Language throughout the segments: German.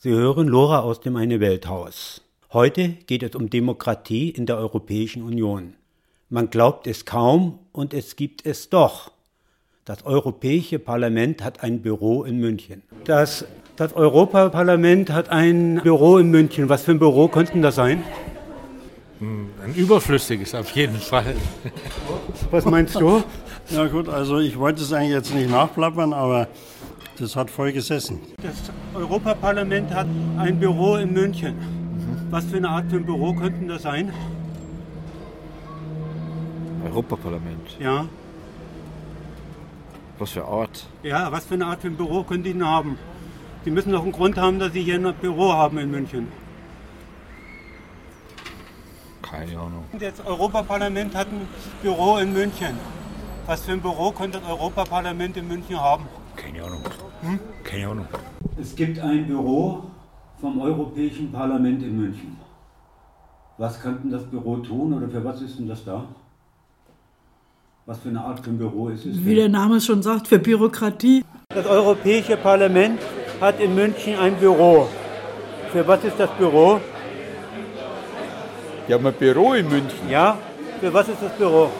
Sie hören Lora aus dem Eine Welthaus. Heute geht es um Demokratie in der Europäischen Union. Man glaubt es kaum und es gibt es doch. Das Europäische Parlament hat ein Büro in München. Das, das Europaparlament hat ein Büro in München. Was für ein Büro könnte das sein? Hm, ein überflüssiges auf jeden Fall. Was meinst du? Ja gut, also ich wollte es eigentlich jetzt nicht nachplappern, aber das hat voll gesessen. Das Europaparlament hat ein Büro in München. Mhm. Was für eine Art von Büro könnten das sein? Europaparlament? Ja. Was für Art? Ja, was für eine Art von Büro können die denn haben? Die müssen doch einen Grund haben, dass sie hier ein Büro haben in München. Keine Ahnung. Das Europaparlament hat ein Büro in München. Was für ein Büro könnte das Europaparlament in München haben? Keine Ahnung. Hm? Keine Ahnung. Es gibt ein Büro vom Europäischen Parlament in München. Was könnte das Büro tun oder für was ist denn das da? Was für eine Art von Büro ist es? Wie der Name schon sagt, für Bürokratie. Das Europäische Parlament hat in München ein Büro. Für was ist das Büro? Die haben ein Büro in München. Ja, für was ist das Büro?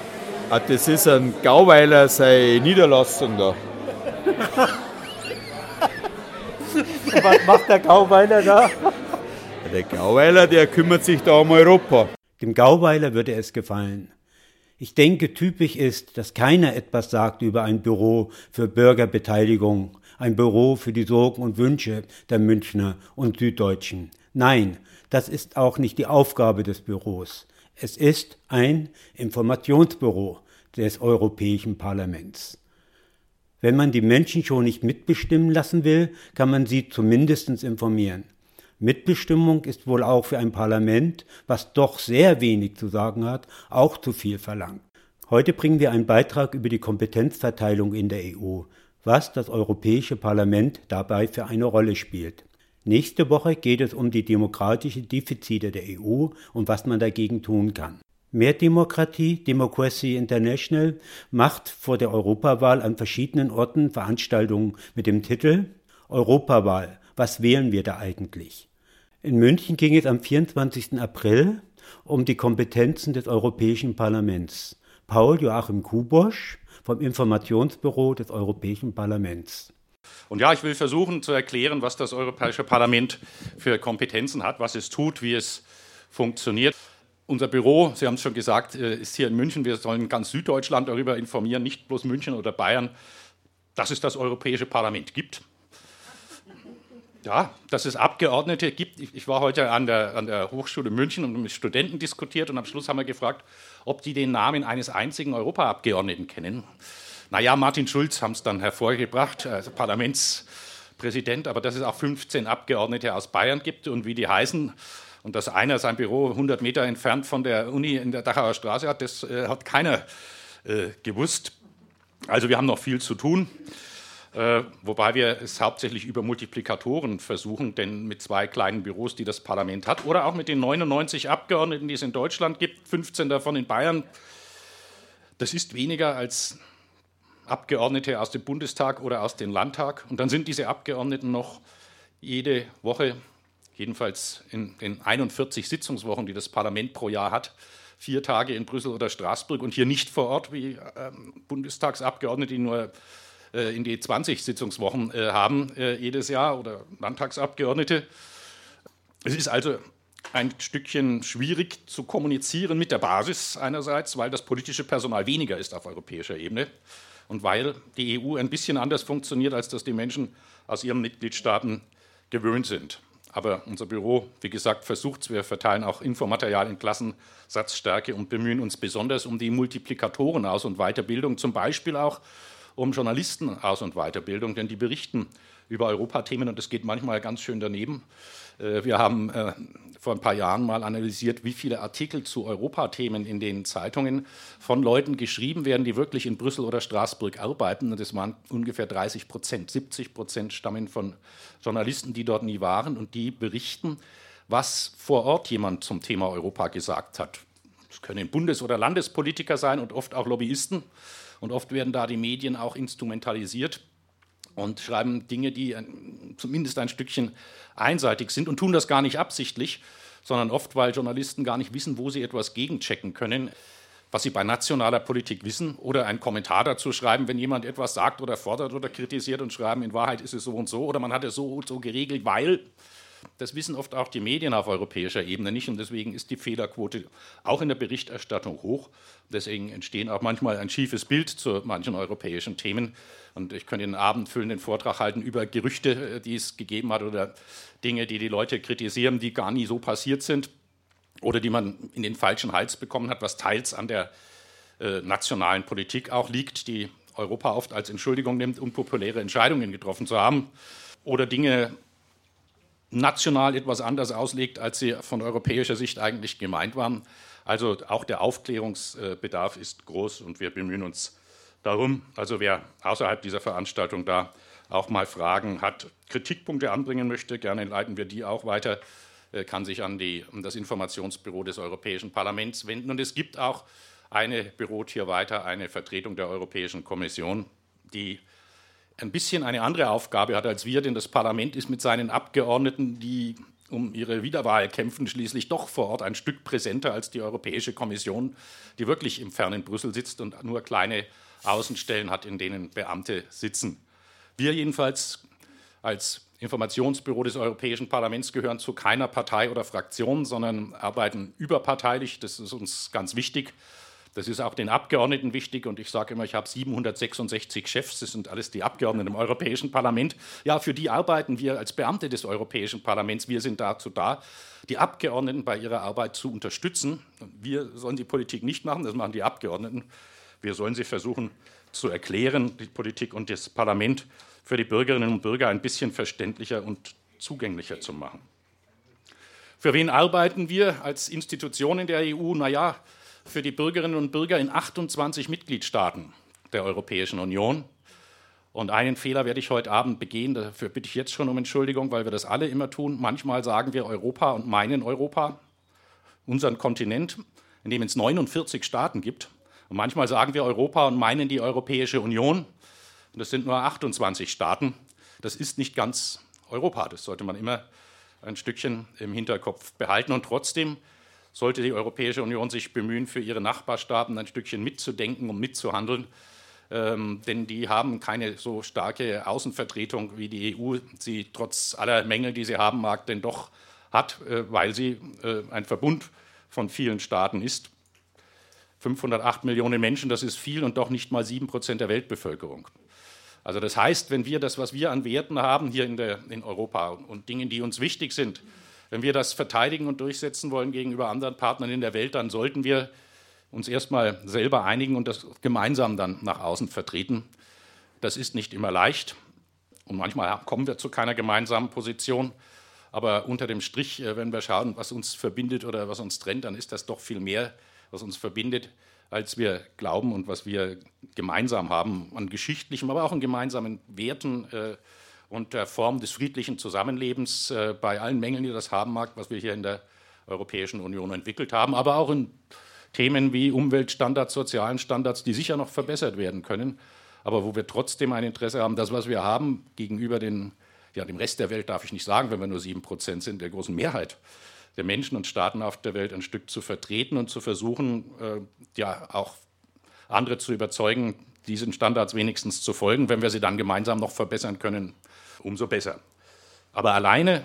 Ah, das ist ein Gauweiler, seine Niederlassung da. Und was macht der Gauweiler da? Der Gauweiler, der kümmert sich da um Europa. Dem Gauweiler würde es gefallen. Ich denke, typisch ist, dass keiner etwas sagt über ein Büro für Bürgerbeteiligung, ein Büro für die Sorgen und Wünsche der Münchner und Süddeutschen. Nein, das ist auch nicht die Aufgabe des Büros. Es ist ein Informationsbüro des Europäischen Parlaments. Wenn man die Menschen schon nicht mitbestimmen lassen will, kann man sie zumindest informieren. Mitbestimmung ist wohl auch für ein Parlament, was doch sehr wenig zu sagen hat, auch zu viel verlangt. Heute bringen wir einen Beitrag über die Kompetenzverteilung in der EU, was das Europäische Parlament dabei für eine Rolle spielt. Nächste Woche geht es um die demokratischen Defizite der EU und was man dagegen tun kann. Mehr Demokratie, Democracy International, macht vor der Europawahl an verschiedenen Orten Veranstaltungen mit dem Titel Europawahl, was wählen wir da eigentlich? In München ging es am 24. April um die Kompetenzen des Europäischen Parlaments. Paul Joachim Kubosch vom Informationsbüro des Europäischen Parlaments. Und ja, ich will versuchen zu erklären, was das Europäische Parlament für Kompetenzen hat, was es tut, wie es funktioniert. Unser Büro, Sie haben es schon gesagt, äh, ist hier in München. Wir sollen ganz Süddeutschland darüber informieren, nicht bloß München oder Bayern, dass es das Europäische Parlament gibt. Ja, dass es Abgeordnete gibt. Ich war heute an der, an der Hochschule München und mit Studenten diskutiert und am Schluss haben wir gefragt, ob die den Namen eines einzigen Europaabgeordneten kennen. Naja, Martin Schulz haben es dann hervorgebracht, also Parlamentspräsident, aber dass es auch 15 Abgeordnete aus Bayern gibt und wie die heißen, und dass einer sein Büro 100 Meter entfernt von der Uni in der Dachauer Straße hat, das äh, hat keiner äh, gewusst. Also wir haben noch viel zu tun, äh, wobei wir es hauptsächlich über Multiplikatoren versuchen, denn mit zwei kleinen Büros, die das Parlament hat, oder auch mit den 99 Abgeordneten, die es in Deutschland gibt, 15 davon in Bayern, das ist weniger als Abgeordnete aus dem Bundestag oder aus dem Landtag. Und dann sind diese Abgeordneten noch jede Woche jedenfalls in den 41 Sitzungswochen, die das Parlament pro Jahr hat, vier Tage in Brüssel oder Straßburg und hier nicht vor Ort wie ähm, Bundestagsabgeordnete, die nur äh, in die 20 Sitzungswochen äh, haben äh, jedes Jahr oder Landtagsabgeordnete. Es ist also ein Stückchen schwierig zu kommunizieren mit der Basis einerseits, weil das politische Personal weniger ist auf europäischer Ebene und weil die EU ein bisschen anders funktioniert, als das die Menschen aus ihren Mitgliedstaaten gewöhnt sind. Aber unser Büro, wie gesagt, versucht es. Wir verteilen auch Infomaterial in Klassensatzstärke und bemühen uns besonders um die Multiplikatoren Aus- und Weiterbildung, zum Beispiel auch um Journalisten Aus- und Weiterbildung, denn die berichten über Europathemen und das geht manchmal ganz schön daneben. Äh, wir haben äh, vor ein paar Jahren mal analysiert, wie viele Artikel zu Europathemen in den Zeitungen von Leuten geschrieben werden, die wirklich in Brüssel oder Straßburg arbeiten. Und das waren ungefähr 30 Prozent. 70 Prozent stammen von Journalisten, die dort nie waren und die berichten, was vor Ort jemand zum Thema Europa gesagt hat. Es können Bundes- oder Landespolitiker sein und oft auch Lobbyisten. Und oft werden da die Medien auch instrumentalisiert und schreiben Dinge, die ein, zumindest ein Stückchen einseitig sind und tun das gar nicht absichtlich, sondern oft, weil Journalisten gar nicht wissen, wo sie etwas gegenchecken können, was sie bei nationaler Politik wissen, oder einen Kommentar dazu schreiben, wenn jemand etwas sagt oder fordert oder kritisiert und schreiben, in Wahrheit ist es so und so, oder man hat es so und so geregelt, weil das wissen oft auch die Medien auf europäischer Ebene nicht und deswegen ist die Fehlerquote auch in der Berichterstattung hoch. Deswegen entstehen auch manchmal ein schiefes Bild zu manchen europäischen Themen. Und ich könnte einen abendfüllenden Vortrag halten über Gerüchte, äh, die es gegeben hat oder Dinge, die die Leute kritisieren, die gar nie so passiert sind oder die man in den falschen Hals bekommen hat, was teils an der äh, nationalen Politik auch liegt, die Europa oft als Entschuldigung nimmt, unpopuläre Entscheidungen getroffen zu haben oder Dinge national etwas anders auslegt, als sie von europäischer Sicht eigentlich gemeint waren. Also auch der Aufklärungsbedarf ist groß und wir bemühen uns darum. Also wer außerhalb dieser Veranstaltung da auch mal Fragen hat, Kritikpunkte anbringen möchte, gerne leiten wir die auch weiter, äh, kann sich an, die, das Informationsbüro des Europäischen Parlaments wenden. Und es gibt auch eine, beruht hier weiter, eine Vertretung der Europäischen Kommission, die ein bisschen eine andere Aufgabe hat als wir, denn das Parlament ist mit seinen Abgeordneten, die um ihre Wiederwahl kämpfen, schließlich doch vor Ort ein Stück präsenter als die Europäische Kommission, die wirklich im fernen Brüssel sitzt und nur kleine Außenstellen hat, in denen Beamte sitzen. Wir jedenfalls als Informationsbüro des Europäischen Parlaments gehören zu keiner Partei oder Fraktion, sondern arbeiten überparteilich. Das ist uns ganz wichtig. Das ist auch den Abgeordneten wichtig und ich sage immer, ich habe 766 Chefs, das sind alles die Abgeordneten im Europäischen Parlament. Ja, für die arbeiten wir als Beamte des Europäischen Parlaments. Wir sind dazu da, die Abgeordneten bei ihrer Arbeit zu unterstützen. Wir sollen die Politik nicht machen, das machen die Abgeordneten. Wir sollen sie versuchen zu erklären, die Politik und das Parlament für die Bürgerinnen und Bürger ein bisschen verständlicher und zugänglicher zu machen. Für wen arbeiten wir als Institution in der EU? Naja, für die Bürgerinnen und Bürger in 28 Mitgliedstaaten der Europäischen Union. Und einen Fehler werde ich heute Abend begehen, dafür bitte ich jetzt schon um Entschuldigung, weil wir das alle immer tun. Manchmal sagen wir Europa und meinen Europa, unseren Kontinent, in dem es 49 Staaten gibt. Und manchmal sagen wir Europa und meinen die Europäische Union. Und das sind nur 28 Staaten. Das ist nicht ganz Europa. Das sollte man immer ein Stückchen im Hinterkopf behalten. Und trotzdem sollte die Europäische Union sich bemühen, für ihre Nachbarstaaten ein Stückchen mitzudenken und mitzuhandeln. Ähm, denn die haben keine so starke Außenvertretung wie die EU, sie trotz aller Mängel, die sie haben mag, denn doch hat, äh, weil sie äh, ein Verbund von vielen Staaten ist. 508 Millionen Menschen, das ist viel und doch nicht mal sieben Prozent der Weltbevölkerung. Also das heißt, wenn wir das, was wir an Werten haben hier in, der, in Europa und Dingen, die uns wichtig sind, wenn wir das verteidigen und durchsetzen wollen gegenüber anderen Partnern in der Welt, dann sollten wir uns erstmal selber einigen und das gemeinsam dann nach außen vertreten. Das ist nicht immer leicht und manchmal kommen wir zu keiner gemeinsamen Position. Aber unter dem Strich, äh, wenn wir schauen, was uns verbindet oder was uns trennt, dann ist das doch viel mehr, was uns verbindet, als wir glauben und was wir gemeinsam haben an geschichtlichem, aber auch an gemeinsamen Werten. Äh, und der Form des friedlichen Zusammenlebens äh, bei allen Mängeln, die das haben mag, was wir hier in der Europäischen Union entwickelt haben, aber auch in Themen wie Umweltstandards, sozialen Standards, die sicher noch verbessert werden können, aber wo wir trotzdem ein Interesse haben, das, was wir haben, gegenüber den, ja, dem Rest der Welt darf ich nicht sagen, wenn wir nur sieben Prozent sind, der großen Mehrheit der Menschen und Staaten auf der Welt ein Stück zu vertreten und zu versuchen, äh, ja auch andere zu überzeugen, diesen Standards wenigstens zu folgen. Wenn wir sie dann gemeinsam noch verbessern können, umso besser. Aber alleine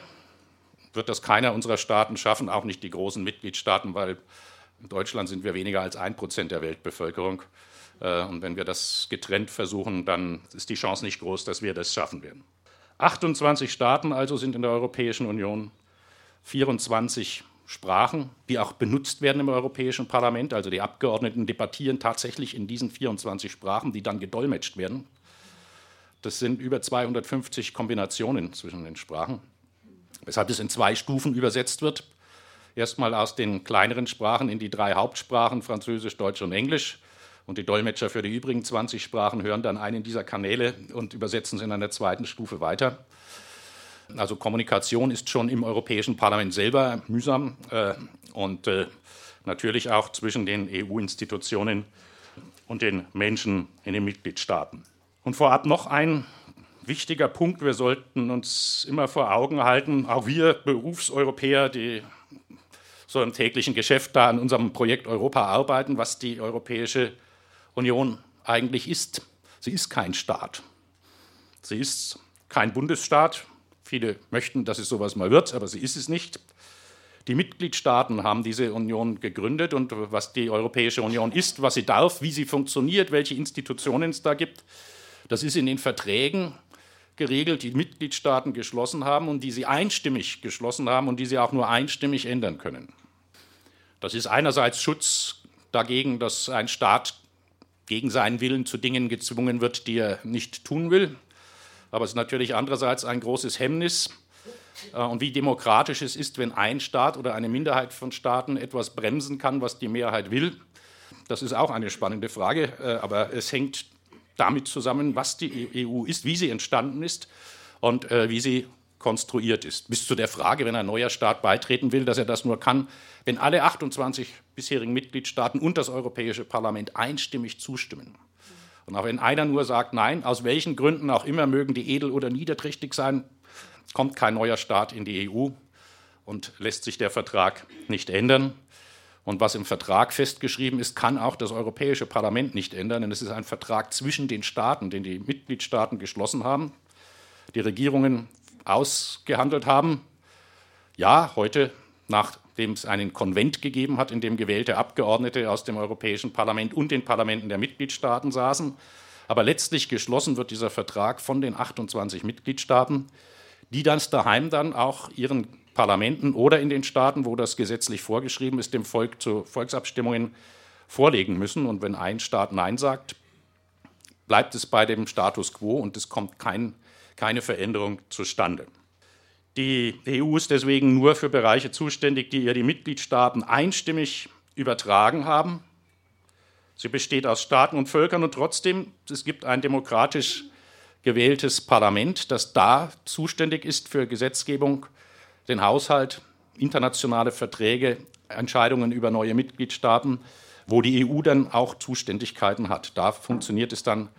wird das keiner unserer Staaten schaffen, auch nicht die großen Mitgliedstaaten, weil in Deutschland sind wir weniger als ein Prozent der Weltbevölkerung. Äh, und wenn wir das getrennt versuchen, dann ist die Chance nicht groß, dass wir das schaffen werden. 28 Staaten also sind in der Europäischen Union, 24 Sprachen, die auch benutzt werden im Europäischen Parlament. Also die Abgeordneten debattieren tatsächlich in diesen 24 Sprachen, die dann gedolmetscht werden. Das sind über 250 Kombinationen zwischen den Sprachen, weshalb es in zwei Stufen übersetzt wird. Erstmal aus den kleineren Sprachen in die drei Hauptsprachen, Französisch, Deutsch und Englisch. Und die Dolmetscher für die übrigen 20 Sprachen hören dann einen dieser Kanäle und übersetzen es in einer zweiten Stufe weiter. Also Kommunikation ist schon im Europäischen Parlament selber mühsam äh, und äh, natürlich auch zwischen den EU-Institutionen und den Menschen in den Mitgliedstaaten. Und vorab noch ein wichtiger Punkt. Wir sollten uns immer vor Augen halten, auch wir Berufseuropäer, die so im täglichen Geschäft da an unserem Projekt Europa arbeiten, was die Europäische Union eigentlich ist. Sie ist kein Staat. Sie ist kein Bundesstaat. Viele möchten, dass es sowas mal wird, aber sie ist es nicht. Die Mitgliedstaaten haben diese Union gegründet und was die Europäische Union ist, was sie darf, wie sie funktioniert, welche Institutionen es da gibt, das ist in den Verträgen geregelt, die Mitgliedstaaten geschlossen haben und die sie einstimmig geschlossen haben und die sie auch nur einstimmig ändern können. Das ist einerseits Schutz dagegen, dass ein Staat gegen seinen Willen zu Dingen gezwungen wird, die er nicht tun will. Aber es ist natürlich andererseits ein großes Hemmnis. Äh, und wie demokratisch es ist, wenn ein Staat oder eine Minderheit von Staaten etwas bremsen kann, was die Mehrheit will, das ist auch eine spannende Frage. Äh, aber es hängt damit zusammen, was die EU ist, wie sie entstanden ist und äh, wie sie konstruiert ist. Bis zu der Frage, wenn ein neuer Staat beitreten will, dass er das nur kann, wenn alle 28 bisherigen Mitgliedstaaten und das Europäische Parlament einstimmig zustimmen. Und auch wenn einer nur sagt, nein, aus welchen Gründen auch immer mögen die edel oder niederträchtig sein, kommt kein neuer Staat in die EU und lässt sich der Vertrag nicht ändern. Und was im Vertrag festgeschrieben ist, kann auch das Europäische Parlament nicht ändern, denn es ist ein Vertrag zwischen den Staaten, den die Mitgliedstaaten geschlossen haben, die Regierungen ausgehandelt haben. Ja, heute, nachdem es einen Konvent gegeben hat, in dem gewählte Abgeordnete aus dem Europäischen Parlament und den Parlamenten der Mitgliedstaaten saßen, aber letztlich geschlossen wird dieser Vertrag von den 28 Mitgliedstaaten, die dann daheim dann auch ihren Parlamenten oder in den Staaten, wo das gesetzlich vorgeschrieben ist, dem Volk zu Volksabstimmungen vorlegen müssen. Und wenn ein Staat Nein sagt, bleibt es bei dem Status quo und es kommt kein, keine Veränderung zustande. Die EU ist deswegen nur für Bereiche zuständig, die ihr die Mitgliedstaaten einstimmig übertragen haben. Sie besteht aus Staaten und Völkern und trotzdem, es gibt ein demokratisch gewähltes Parlament, das da zuständig ist für Gesetzgebung den Haushalt, internationale Verträge, Entscheidungen über neue Mitgliedstaaten, wo die EU dann auch Zuständigkeiten hat. Da funktioniert es dann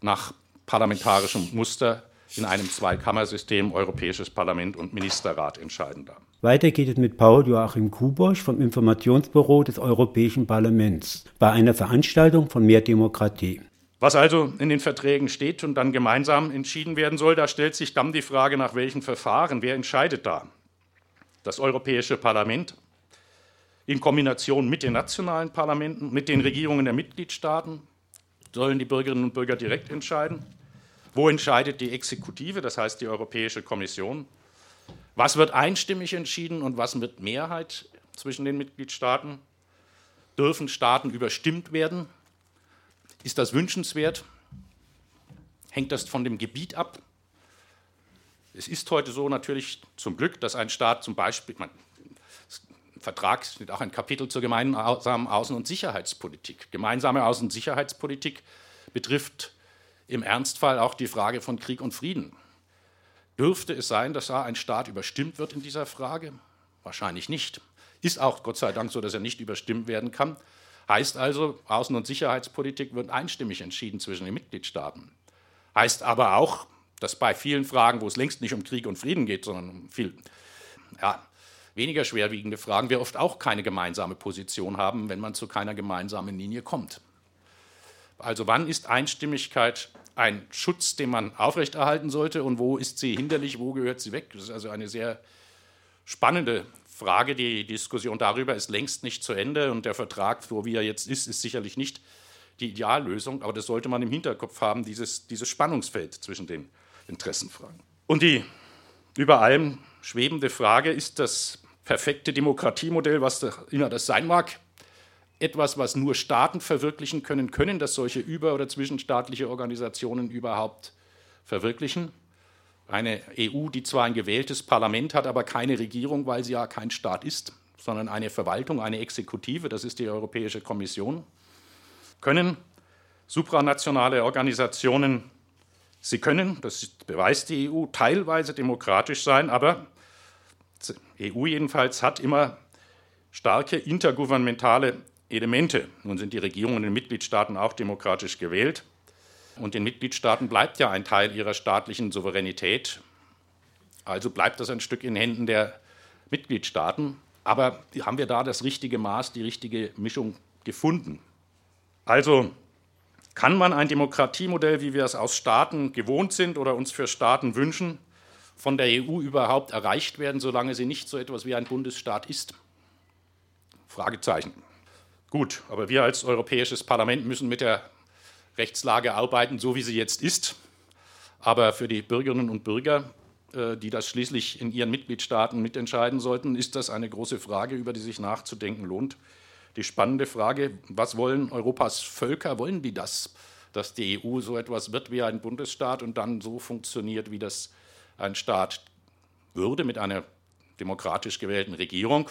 nach parlamentarischem Muster in einem Zweikammersystem Europäisches Parlament und Ministerrat entscheiden da. Weiter geht es mit Paul Joachim Kubosch vom Informationsbüro des Europäischen Parlaments bei einer Veranstaltung von Mehr Demokratie. Was also in den Verträgen steht und dann gemeinsam entschieden werden soll, da stellt sich dann die Frage, nach welchen Verfahren, wer entscheidet da? Das Europäische Parlament in Kombination mit den nationalen Parlamenten, mit den Regierungen der Mitgliedstaaten sollen die Bürgerinnen und Bürger direkt entscheiden. Wo entscheidet die Exekutive, das heißt die Europäische Kommission? Was wird einstimmig entschieden und was mit Mehrheit zwischen den Mitgliedstaaten? Dürfen Staaten überstimmt werden? Ist das wünschenswert? Hängt das von dem Gebiet ab? Es ist heute so natürlich zum Glück, dass ein Staat zum Beispiel, man, im Vertrag steht auch ein Kapitel zur gemeinsamen Außen- und Sicherheitspolitik. Gemeinsame Außen- und Sicherheitspolitik betrifft im Ernstfall auch die Frage von Krieg und Frieden. Dürfte es sein, dass da ein Staat überstimmt wird in dieser Frage? Wahrscheinlich nicht. Ist auch Gott sei Dank so, dass er nicht überstimmt werden kann. Heißt also, Außen- und Sicherheitspolitik wird einstimmig entschieden zwischen den Mitgliedstaaten. Heißt aber auch, dass bei vielen Fragen, wo es längst nicht um Krieg und Frieden geht, sondern um viel ja, weniger schwerwiegende Fragen, wir oft auch keine gemeinsame Position haben, wenn man zu keiner gemeinsamen Linie kommt. Also wann ist Einstimmigkeit ein Schutz, den man aufrechterhalten sollte und wo ist sie hinderlich, wo gehört sie weg? Das ist also eine sehr spannende Frage. Die Diskussion darüber ist längst nicht zu Ende und der Vertrag, so wie er jetzt ist, ist sicherlich nicht die Ideallösung, aber das sollte man im Hinterkopf haben, dieses, dieses Spannungsfeld zwischen den Interessenfragen. Und die über allem schwebende Frage, ist das perfekte Demokratiemodell, was immer das sein mag, etwas, was nur Staaten verwirklichen können, können das solche über- oder zwischenstaatliche Organisationen überhaupt verwirklichen? Eine EU, die zwar ein gewähltes Parlament hat, aber keine Regierung, weil sie ja kein Staat ist, sondern eine Verwaltung, eine Exekutive, das ist die Europäische Kommission, können supranationale Organisationen Sie können, das beweist die EU, teilweise demokratisch sein, aber die EU jedenfalls hat immer starke intergouvernementale Elemente. Nun sind die Regierungen in den Mitgliedstaaten auch demokratisch gewählt. Und den Mitgliedstaaten bleibt ja ein Teil ihrer staatlichen Souveränität. Also bleibt das ein Stück in Händen der Mitgliedstaaten. Aber haben wir da das richtige Maß, die richtige Mischung gefunden? Also kann man ein Demokratiemodell, wie wir es aus Staaten gewohnt sind oder uns für Staaten wünschen, von der EU überhaupt erreicht werden, solange sie nicht so etwas wie ein Bundesstaat ist? Fragezeichen. Gut, aber wir als Europäisches Parlament müssen mit der Rechtslage arbeiten, so wie sie jetzt ist. Aber für die Bürgerinnen und Bürger, äh, die das schließlich in ihren Mitgliedstaaten mitentscheiden sollten, ist das eine große Frage, über die sich nachzudenken lohnt. Die spannende Frage, was wollen Europas Völker, wollen die das, dass die EU so etwas wird wie ein Bundesstaat und dann so funktioniert, wie das ein Staat würde mit einer demokratisch gewählten Regierung?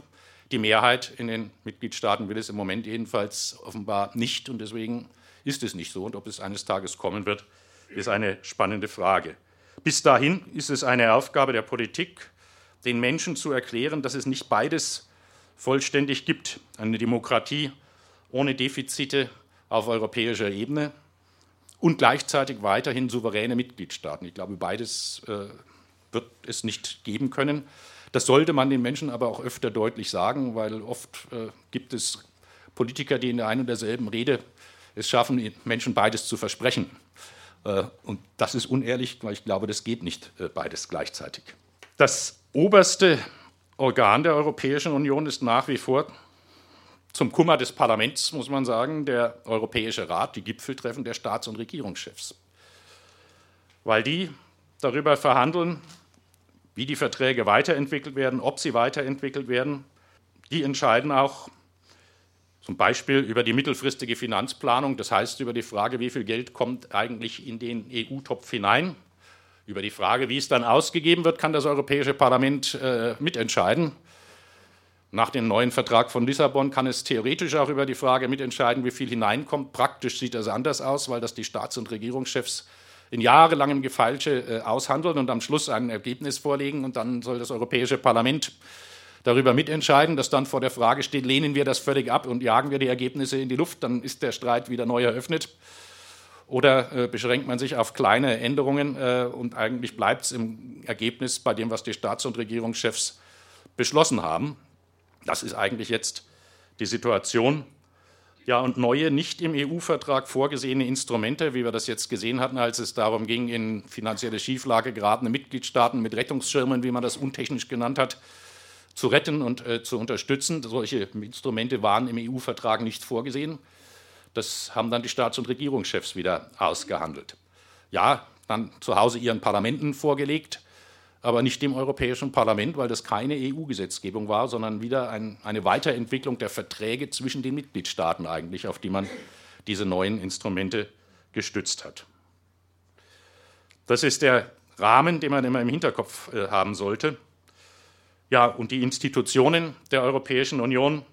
Die Mehrheit in den Mitgliedstaaten will es im Moment jedenfalls offenbar nicht und deswegen ist es nicht so. Und ob es eines Tages kommen wird, ist eine spannende Frage. Bis dahin ist es eine Aufgabe der Politik, den Menschen zu erklären, dass es nicht beides vollständig gibt. Eine Demokratie ohne Defizite auf europäischer Ebene und gleichzeitig weiterhin souveräne Mitgliedstaaten. Ich glaube, beides äh, wird es nicht geben können. Das sollte man den Menschen aber auch öfter deutlich sagen, weil oft äh, gibt es Politiker, die in der einen und derselben Rede es schaffen, Menschen beides zu versprechen. Äh, und das ist unehrlich, weil ich glaube, das geht nicht äh, beides gleichzeitig. Das oberste Organ der Europäischen Union ist nach wie vor zum Kummer des Parlaments, muss man sagen, der Europäische Rat, die Gipfeltreffen der Staats- und Regierungschefs. Weil die darüber verhandeln, wie die Verträge weiterentwickelt werden, ob sie weiterentwickelt werden. Die entscheiden auch zum Beispiel über die mittelfristige Finanzplanung, das heißt über die Frage, wie viel Geld kommt eigentlich in den EU-Topf hinein. Über die Frage, wie es dann ausgegeben wird, kann das Europäische Parlament äh, mitentscheiden. Nach dem neuen Vertrag von Lissabon kann es theoretisch auch über die Frage mitentscheiden, wie viel hineinkommt. Praktisch sieht das anders aus, weil das die Staats- und Regierungschefs in jahrelangem Gefeilsche äh, aushandeln und am Schluss ein Ergebnis vorlegen. Und dann soll das Europäische Parlament darüber mitentscheiden, dass dann vor der Frage steht, lehnen wir das völlig ab und jagen wir die Ergebnisse in die Luft, dann ist der Streit wieder neu eröffnet. Oder äh, beschränkt man sich auf kleine Änderungen äh, und eigentlich bleibt es im Ergebnis bei dem, was die Staats- und Regierungschefs beschlossen haben. Das ist eigentlich jetzt die Situation. Ja, und neue, nicht im EU-Vertrag vorgesehene Instrumente, wie wir das jetzt gesehen hatten, als es darum ging, in finanzielle Schieflage geratene Mitgliedstaaten mit Rettungsschirmen, wie man das untechnisch genannt hat, zu retten und äh, zu unterstützen. Solche Instrumente waren im EU-Vertrag nicht vorgesehen. Das haben dann die Staats- und Regierungschefs wieder ausgehandelt. Ja, dann zu Hause ihren Parlamenten vorgelegt, aber nicht dem Europäischen Parlament, weil das keine EU-Gesetzgebung war, sondern wieder ein, eine Weiterentwicklung der Verträge zwischen den Mitgliedstaaten eigentlich, auf die man diese neuen Instrumente gestützt hat. Das ist der Rahmen, den man immer im Hinterkopf äh, haben sollte. Ja, und die Institutionen der Europäischen Union,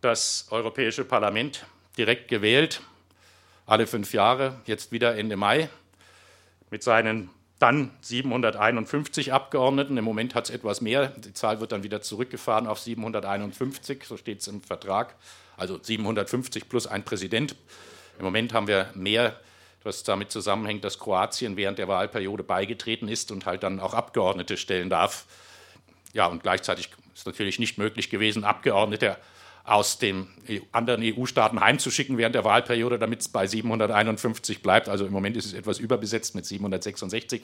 das Europäische Parlament, direkt gewählt, alle fünf Jahre, jetzt wieder Ende Mai, mit seinen dann 751 Abgeordneten. Im Moment hat es etwas mehr. Die Zahl wird dann wieder zurückgefahren auf 751, so steht es im Vertrag. Also 750 plus ein Präsident. Im Moment haben wir mehr, was damit zusammenhängt, dass Kroatien während der Wahlperiode beigetreten ist und halt dann auch Abgeordnete stellen darf. Ja, und gleichzeitig ist natürlich nicht möglich gewesen, Abgeordnete aus den e anderen EU-Staaten heimzuschicken während der Wahlperiode, damit es bei 751 bleibt. Also im Moment ist es etwas überbesetzt mit 766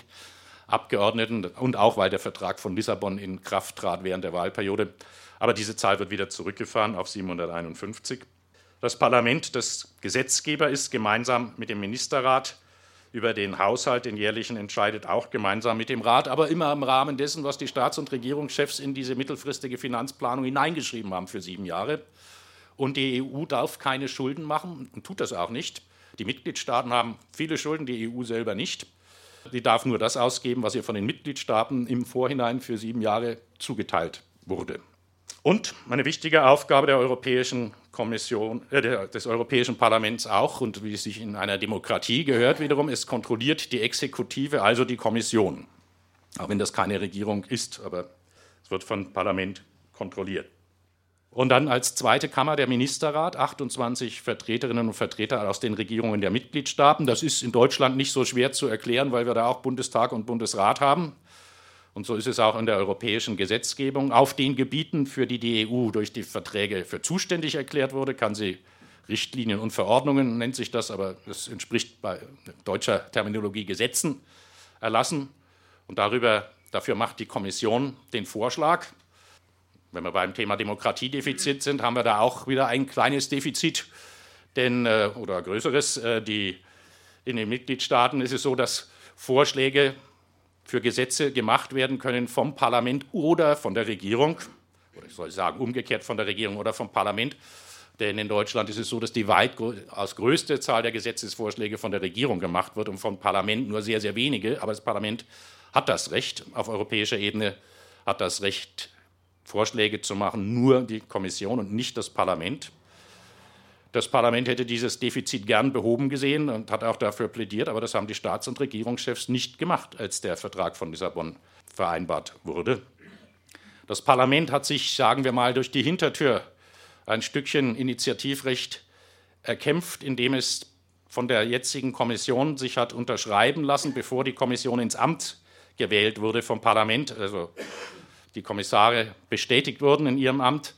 Abgeordneten und auch weil der Vertrag von Lissabon in Kraft trat während der Wahlperiode. Aber diese Zahl wird wieder zurückgefahren auf 751. Das Parlament, das Gesetzgeber ist, gemeinsam mit dem Ministerrat über den Haushalt, den jährlichen, entscheidet auch gemeinsam mit dem Rat, aber immer im Rahmen dessen, was die Staats- und Regierungschefs in diese mittelfristige Finanzplanung hineingeschrieben haben für sieben Jahre. Und die EU darf keine Schulden machen und tut das auch nicht. Die Mitgliedstaaten haben viele Schulden, die EU selber nicht. Die darf nur das ausgeben, was ihr von den Mitgliedstaaten im Vorhinein für sieben Jahre zugeteilt wurde. Und eine wichtige Aufgabe der Europäischen Kommission, äh, des Europäischen Parlaments auch, und wie es sich in einer Demokratie gehört wiederum, es kontrolliert die Exekutive, also die Kommission. Auch wenn das keine Regierung ist, aber es wird vom Parlament kontrolliert. Und dann als zweite Kammer der Ministerrat, 28 Vertreterinnen und Vertreter aus den Regierungen der Mitgliedstaaten. Das ist in Deutschland nicht so schwer zu erklären, weil wir da auch Bundestag und Bundesrat haben. Und so ist es auch in der europäischen Gesetzgebung. Auf den Gebieten, für die die EU durch die Verträge für zuständig erklärt wurde, kann sie Richtlinien und Verordnungen, nennt sich das, aber das entspricht bei deutscher Terminologie Gesetzen, erlassen. Und darüber, dafür macht die Kommission den Vorschlag. Wenn wir beim Thema Demokratiedefizit sind, haben wir da auch wieder ein kleines Defizit, denn, äh, oder größeres. Äh, die, in den Mitgliedstaaten ist es so, dass Vorschläge für Gesetze gemacht werden können vom Parlament oder von der Regierung, oder ich soll sagen umgekehrt von der Regierung oder vom Parlament. Denn in Deutschland ist es so, dass die weitaus größte Zahl der Gesetzesvorschläge von der Regierung gemacht wird und vom Parlament nur sehr, sehr wenige. Aber das Parlament hat das Recht, auf europäischer Ebene hat das Recht, Vorschläge zu machen, nur die Kommission und nicht das Parlament. Das Parlament hätte dieses Defizit gern behoben gesehen und hat auch dafür plädiert, aber das haben die Staats- und Regierungschefs nicht gemacht, als der Vertrag von Lissabon vereinbart wurde. Das Parlament hat sich, sagen wir mal, durch die Hintertür ein Stückchen Initiativrecht erkämpft, indem es von der jetzigen Kommission sich hat unterschreiben lassen, bevor die Kommission ins Amt gewählt wurde vom Parlament, also die Kommissare bestätigt wurden in ihrem Amt,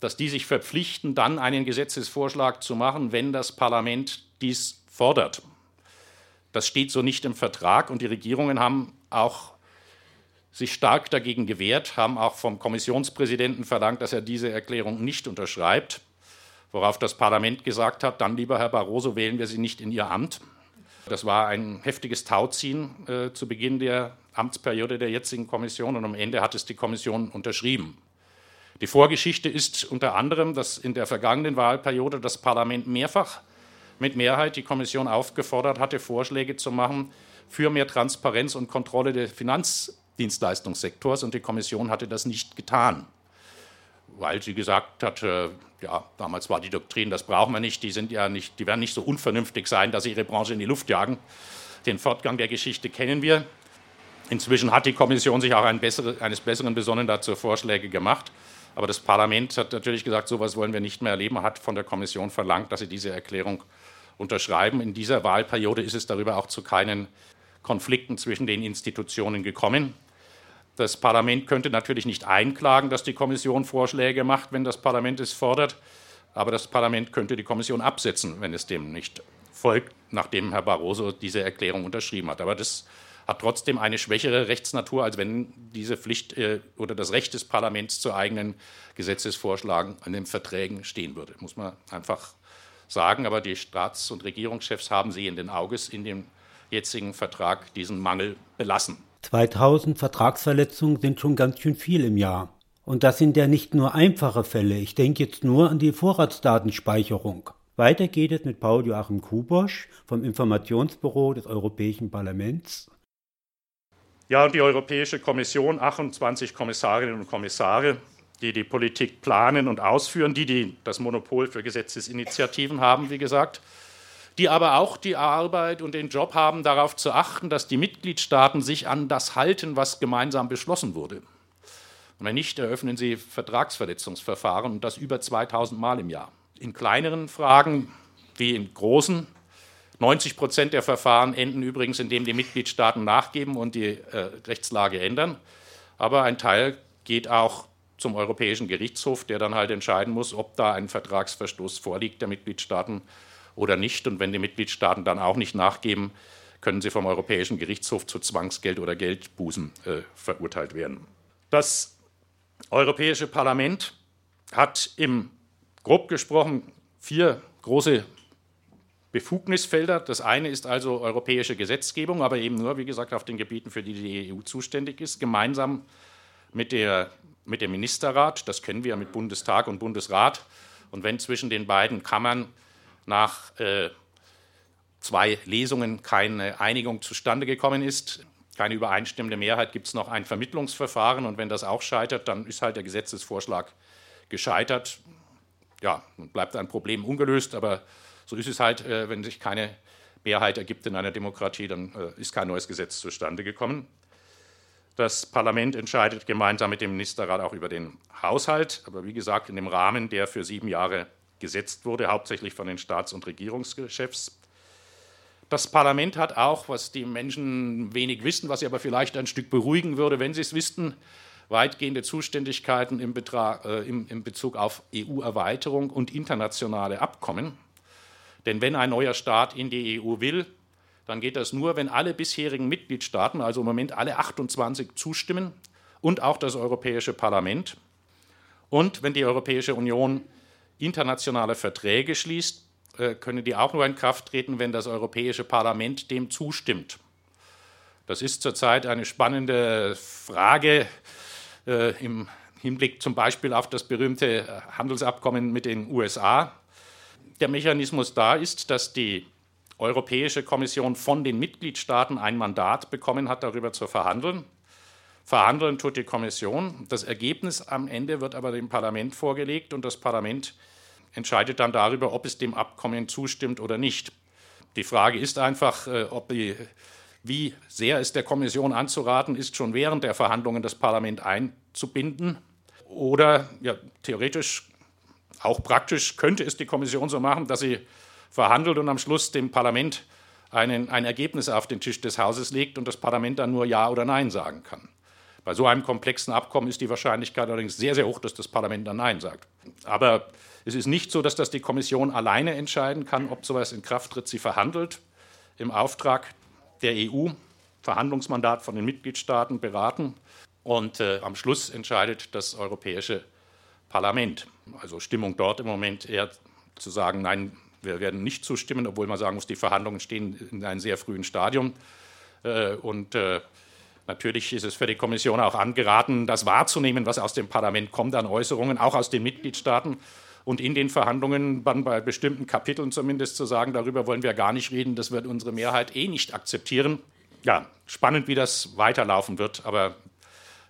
dass die sich verpflichten, dann einen Gesetzesvorschlag zu machen, wenn das Parlament dies fordert. Das steht so nicht im Vertrag und die Regierungen haben auch sich stark dagegen gewehrt, haben auch vom Kommissionspräsidenten verlangt, dass er diese Erklärung nicht unterschreibt, worauf das Parlament gesagt hat, dann lieber Herr Barroso, wählen wir Sie nicht in Ihr Amt. Das war ein heftiges Tauziehen äh, zu Beginn der Amtsperiode der jetzigen Kommission und am Ende hat es die Kommission unterschrieben. Die Vorgeschichte ist unter anderem, dass in der vergangenen Wahlperiode das Parlament mehrfach mit Mehrheit die Kommission aufgefordert hatte, Vorschläge zu machen für mehr Transparenz und Kontrolle des Finanzdienstleistungssektors und die Kommission hatte das nicht getan, weil sie gesagt hat, äh, ja, damals war die Doktrin, das brauchen wir nicht, die sind ja nicht, die werden nicht so unvernünftig sein, dass sie ihre Branche in die Luft jagen. Den Fortgang der Geschichte kennen wir. Inzwischen hat die Kommission sich auch ein bessere, eines Besseren besonnen dazu Vorschläge gemacht. Aber das Parlament hat natürlich gesagt, so etwas wollen wir nicht mehr erleben, hat von der Kommission verlangt, dass sie diese Erklärung unterschreiben. In dieser Wahlperiode ist es darüber auch zu keinen Konflikten zwischen den Institutionen gekommen. Das Parlament könnte natürlich nicht einklagen, dass die Kommission Vorschläge macht, wenn das Parlament es fordert. Aber das Parlament könnte die Kommission absetzen, wenn es dem nicht folgt, nachdem Herr Barroso diese Erklärung unterschrieben hat. Aber das hat trotzdem eine schwächere Rechtsnatur, als wenn diese Pflicht äh, oder das Recht des Parlaments zu eigenen Gesetzesvorschlagen an den Verträgen stehen würde. Muss man einfach sagen. Aber die Staats- und Regierungschefs haben sehenden Auges in dem jetzigen Vertrag diesen Mangel belassen. 2000 Vertragsverletzungen sind schon ganz schön viel im Jahr. Und das sind ja nicht nur einfache Fälle. Ich denke jetzt nur an die Vorratsdatenspeicherung. Weiter geht es mit Paul Joachim Kubosch vom Informationsbüro des Europäischen Parlaments. Ja, und die Europäische Kommission, 28 Kommissarinnen und Kommissare, die die Politik planen und ausführen, die, die das Monopol für Gesetzesinitiativen haben, wie gesagt, die aber auch die Arbeit und den Job haben, darauf zu achten, dass die Mitgliedstaaten sich an das halten, was gemeinsam beschlossen wurde. Und wenn nicht, eröffnen sie Vertragsverletzungsverfahren und das über 2000 Mal im Jahr. In kleineren Fragen wie in großen 90 Prozent der Verfahren enden übrigens, indem die Mitgliedstaaten nachgeben und die äh, Rechtslage ändern. Aber ein Teil geht auch zum Europäischen Gerichtshof, der dann halt entscheiden muss, ob da ein Vertragsverstoß vorliegt der Mitgliedstaaten oder nicht. Und wenn die Mitgliedstaaten dann auch nicht nachgeben, können sie vom Europäischen Gerichtshof zu Zwangsgeld oder Geldbußen äh, verurteilt werden. Das Europäische Parlament hat im grob gesprochen vier große Befugnisfelder. Das eine ist also europäische Gesetzgebung, aber eben nur, wie gesagt, auf den Gebieten, für die die EU zuständig ist, gemeinsam mit, der, mit dem Ministerrat. Das kennen wir mit Bundestag und Bundesrat. Und wenn zwischen den beiden Kammern nach äh, zwei Lesungen keine Einigung zustande gekommen ist, keine übereinstimmende Mehrheit, gibt es noch ein Vermittlungsverfahren. Und wenn das auch scheitert, dann ist halt der Gesetzesvorschlag gescheitert. Ja, bleibt ein Problem ungelöst, aber so ist es halt, äh, wenn sich keine Mehrheit ergibt in einer Demokratie, dann äh, ist kein neues Gesetz zustande gekommen. Das Parlament entscheidet gemeinsam mit dem Ministerrat auch über den Haushalt, aber wie gesagt in dem Rahmen, der für sieben Jahre gesetzt wurde, hauptsächlich von den Staats- und Regierungschefs. Das Parlament hat auch, was die Menschen wenig wissen, was sie aber vielleicht ein Stück beruhigen würde, wenn sie es wüssten, weitgehende Zuständigkeiten im, Betrag, äh, im, im Bezug auf EU-Erweiterung und internationale Abkommen. Denn wenn ein neuer Staat in die EU will, dann geht das nur, wenn alle bisherigen Mitgliedstaaten, also im Moment alle 28, zustimmen und auch das Europäische Parlament. Und wenn die Europäische Union internationale Verträge schließt, äh, können die auch nur in Kraft treten, wenn das Europäische Parlament dem zustimmt. Das ist zurzeit eine spannende Frage äh, im Hinblick zum Beispiel auf das berühmte Handelsabkommen mit den USA. Der Mechanismus da ist, dass die Europäische Kommission von den Mitgliedstaaten ein Mandat bekommen hat, darüber zu verhandeln. Verhandeln tut die Kommission. Das Ergebnis am Ende wird aber dem Parlament vorgelegt und das Parlament entscheidet dann darüber, ob es dem Abkommen zustimmt oder nicht. Die Frage ist einfach, äh, ob die, wie sehr es der Kommission anzuraten ist, schon während der Verhandlungen das Parlament einzubinden. Oder ja, theoretisch, auch praktisch könnte es die Kommission so machen, dass sie verhandelt und am Schluss dem Parlament einen, ein Ergebnis auf den Tisch des Hauses legt und das Parlament dann nur Ja oder Nein sagen kann. Bei so einem komplexen Abkommen ist die Wahrscheinlichkeit allerdings sehr, sehr hoch, dass das Parlament dann Nein sagt. Aber es ist nicht so, dass das die Kommission alleine entscheiden kann, ob sowas in Kraft tritt. Sie verhandelt im Auftrag der EU, Verhandlungsmandat von den Mitgliedstaaten beraten und äh, am Schluss entscheidet das Europäische Parlament. Also Stimmung dort im Moment eher zu sagen, nein, wir werden nicht zustimmen, obwohl man sagen muss, die Verhandlungen stehen in einem sehr frühen Stadium. Äh, und äh, natürlich ist es für die Kommission auch angeraten, das wahrzunehmen, was aus dem Parlament kommt an Äußerungen, auch aus den Mitgliedstaaten. Und in den Verhandlungen dann bei bestimmten Kapiteln zumindest zu sagen, darüber wollen wir gar nicht reden, das wird unsere Mehrheit eh nicht akzeptieren. Ja, spannend, wie das weiterlaufen wird. Aber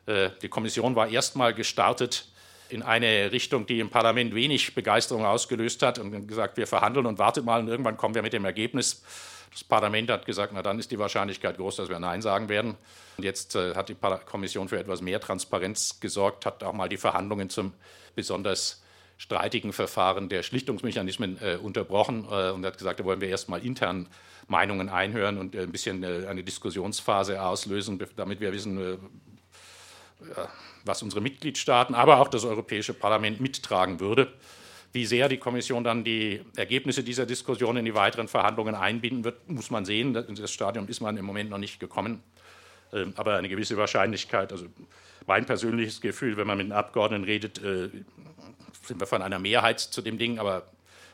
äh, die Kommission war erstmal gestartet in eine Richtung, die im Parlament wenig Begeisterung ausgelöst hat und gesagt, wir verhandeln und wartet mal und irgendwann kommen wir mit dem Ergebnis. Das Parlament hat gesagt, na dann ist die Wahrscheinlichkeit groß, dass wir Nein sagen werden. Und jetzt äh, hat die Kommission für etwas mehr Transparenz gesorgt, hat auch mal die Verhandlungen zum besonders streitigen Verfahren der Schlichtungsmechanismen äh, unterbrochen äh, und hat gesagt, da wollen wir erst mal intern Meinungen einhören und äh, ein bisschen äh, eine Diskussionsphase auslösen, damit wir wissen, äh, was unsere Mitgliedstaaten, aber auch das Europäische Parlament mittragen würde. Wie sehr die Kommission dann die Ergebnisse dieser Diskussion in die weiteren Verhandlungen einbinden wird, muss man sehen. In das Stadium ist man im Moment noch nicht gekommen. Ähm, aber eine gewisse Wahrscheinlichkeit, also mein persönliches Gefühl, wenn man mit den Abgeordneten redet, äh, sind wir von einer Mehrheit zu dem Ding, aber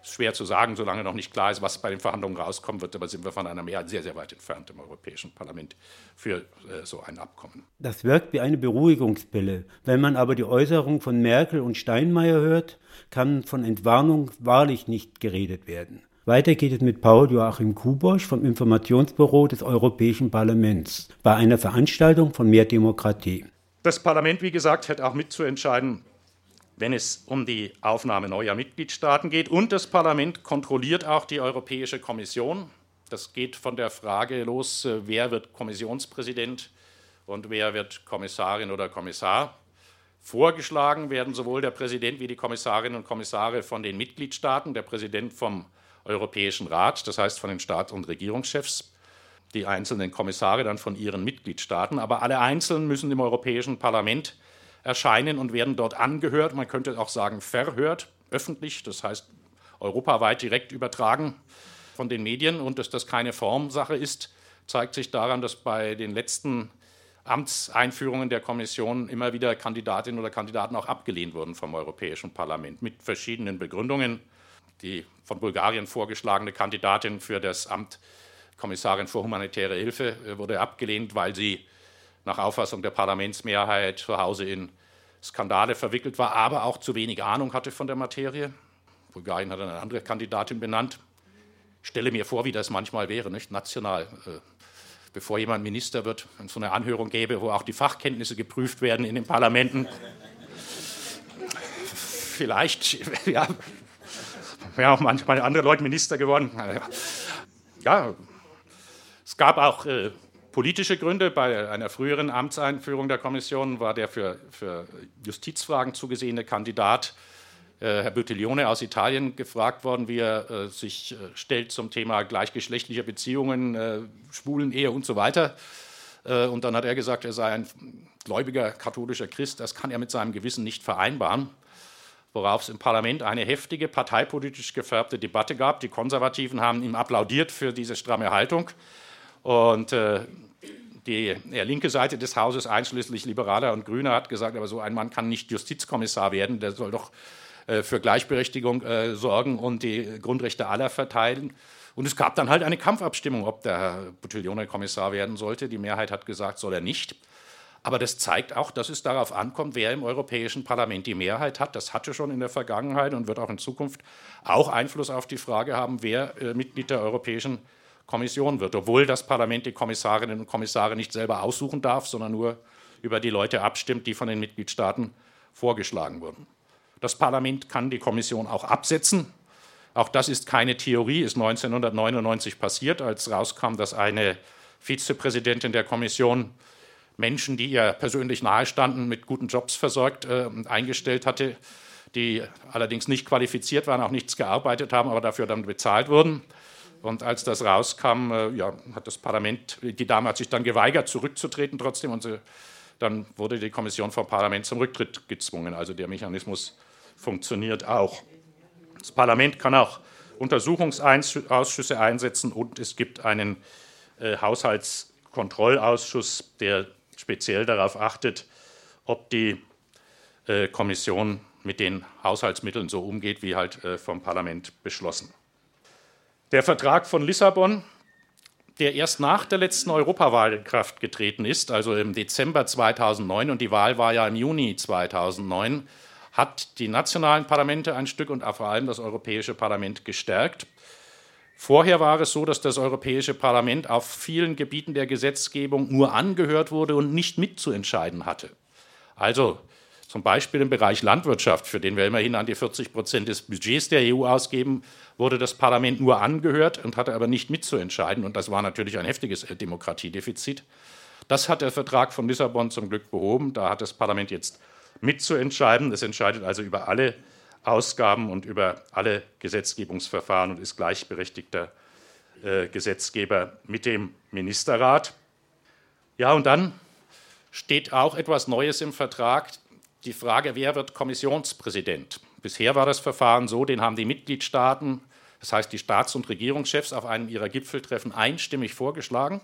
schwer zu sagen, solange noch nicht klar ist, was bei den Verhandlungen rauskommen wird. Aber sind wir von einer Mehrheit sehr, sehr weit entfernt im Europäischen Parlament für äh, so ein Abkommen. Das wirkt wie eine Beruhigungspille. Wenn man aber die Äußerung von Merkel und Steinmeier hört, kann von Entwarnung wahrlich nicht geredet werden. Weiter geht es mit Paul Joachim Kubosch vom Informationsbüro des Europäischen Parlaments bei einer Veranstaltung von Mehr Demokratie. Das Parlament, wie gesagt, hätte auch mitzuentscheiden, wenn es um die Aufnahme neuer Mitgliedstaaten geht. Und das Parlament kontrolliert auch die Europäische Kommission. Das geht von der Frage los, äh, wer wird Kommissionspräsident und wer wird Kommissarin oder Kommissar. Vorgeschlagen werden sowohl der Präsident wie die Kommissarinnen und Kommissare von den Mitgliedstaaten, der Präsident vom Europäischen Rat, das heißt von den Staats- und Regierungschefs, die einzelnen Kommissare dann von ihren Mitgliedstaaten. Aber alle Einzelnen müssen im Europäischen Parlament erscheinen und werden dort angehört, man könnte auch sagen verhört, öffentlich, das heißt europaweit direkt übertragen von den Medien und dass das keine Formsache ist, zeigt sich daran, dass bei den letzten Amtseinführungen der Kommission immer wieder Kandidatinnen oder Kandidaten auch abgelehnt wurden vom Europäischen Parlament mit verschiedenen Begründungen. Die von Bulgarien vorgeschlagene Kandidatin für das Amt Kommissarin für humanitäre Hilfe äh, wurde abgelehnt, weil sie nach Auffassung der Parlamentsmehrheit zu Hause in Skandale verwickelt war, aber auch zu wenig Ahnung hatte von der Materie. Bulgarien hat eine andere Kandidatin benannt. Ich stelle mir vor, wie das manchmal wäre, nicht national. Äh, bevor jemand Minister wird, wenn es so eine Anhörung gäbe, wo auch die Fachkenntnisse geprüft werden in den Parlamenten. Vielleicht, ja, wäre auch manchmal andere Leute Minister geworden. Ja, es gab auch äh, politische Gründe. Bei einer früheren Amtseinführung der Kommission war der für, für Justizfragen zugesehene Kandidat äh, Herr Buttiglione aus Italien gefragt worden, wie er äh, sich äh, stellt zum Thema gleichgeschlechtlicher Beziehungen, äh, Schwulenehe und so weiter. Und dann hat er gesagt, er sei ein gläubiger katholischer Christ. Das kann er mit seinem Gewissen nicht vereinbaren. Worauf es im Parlament eine heftige, parteipolitisch gefärbte Debatte gab. Die Konservativen haben ihm applaudiert für diese stramme Haltung. Und äh, die linke Seite des Hauses, einschließlich Liberaler und Grüner, hat gesagt, aber so ein Mann kann nicht Justizkommissar werden, der soll doch äh, für Gleichberechtigung äh, sorgen und die Grundrechte aller verteilen. Und es gab dann halt eine Kampfabstimmung, ob der Herr Buttiglione Kommissar werden sollte. Die Mehrheit hat gesagt, soll er nicht. Aber das zeigt auch, dass es darauf ankommt, wer im Europäischen Parlament die Mehrheit hat. Das hatte schon in der Vergangenheit und wird auch in Zukunft auch Einfluss auf die Frage haben, wer äh, Mitglied der Europäischen Kommission wird. Obwohl das Parlament die Kommissarinnen und Kommissare nicht selber aussuchen darf, sondern nur über die Leute abstimmt, die von den Mitgliedstaaten vorgeschlagen wurden. Das Parlament kann die Kommission auch absetzen. Auch das ist keine Theorie, ist 1999 passiert, als rauskam, dass eine Vizepräsidentin der Kommission Menschen, die ihr persönlich nahestanden, mit guten Jobs versorgt, äh, eingestellt hatte, die allerdings nicht qualifiziert waren, auch nichts gearbeitet haben, aber dafür dann bezahlt wurden. Und als das rauskam, äh, ja, hat das Parlament, die Dame hat sich dann geweigert, zurückzutreten trotzdem. Und sie, dann wurde die Kommission vom Parlament zum Rücktritt gezwungen. Also der Mechanismus funktioniert auch. Das Parlament kann auch Untersuchungsausschüsse einsetzen und es gibt einen äh, Haushaltskontrollausschuss, der speziell darauf achtet, ob die äh, Kommission mit den Haushaltsmitteln so umgeht, wie halt äh, vom Parlament beschlossen. Der Vertrag von Lissabon, der erst nach der letzten Europawahl in Kraft getreten ist, also im Dezember 2009, und die Wahl war ja im Juni 2009, hat die nationalen Parlamente ein Stück und vor allem das Europäische Parlament gestärkt. Vorher war es so, dass das Europäische Parlament auf vielen Gebieten der Gesetzgebung nur angehört wurde und nicht mitzuentscheiden hatte. Also zum Beispiel im Bereich Landwirtschaft, für den wir immerhin an die 40 Prozent des Budgets der EU ausgeben, wurde das Parlament nur angehört und hatte aber nicht mitzuentscheiden. Und das war natürlich ein heftiges Demokratiedefizit. Das hat der Vertrag von Lissabon zum Glück behoben. Da hat das Parlament jetzt mitzuentscheiden. Es entscheidet also über alle Ausgaben und über alle Gesetzgebungsverfahren und ist gleichberechtigter äh, Gesetzgeber mit dem Ministerrat. Ja, und dann steht auch etwas Neues im Vertrag, die Frage, wer wird Kommissionspräsident. Bisher war das Verfahren so, den haben die Mitgliedstaaten, das heißt die Staats- und Regierungschefs, auf einem ihrer Gipfeltreffen einstimmig vorgeschlagen.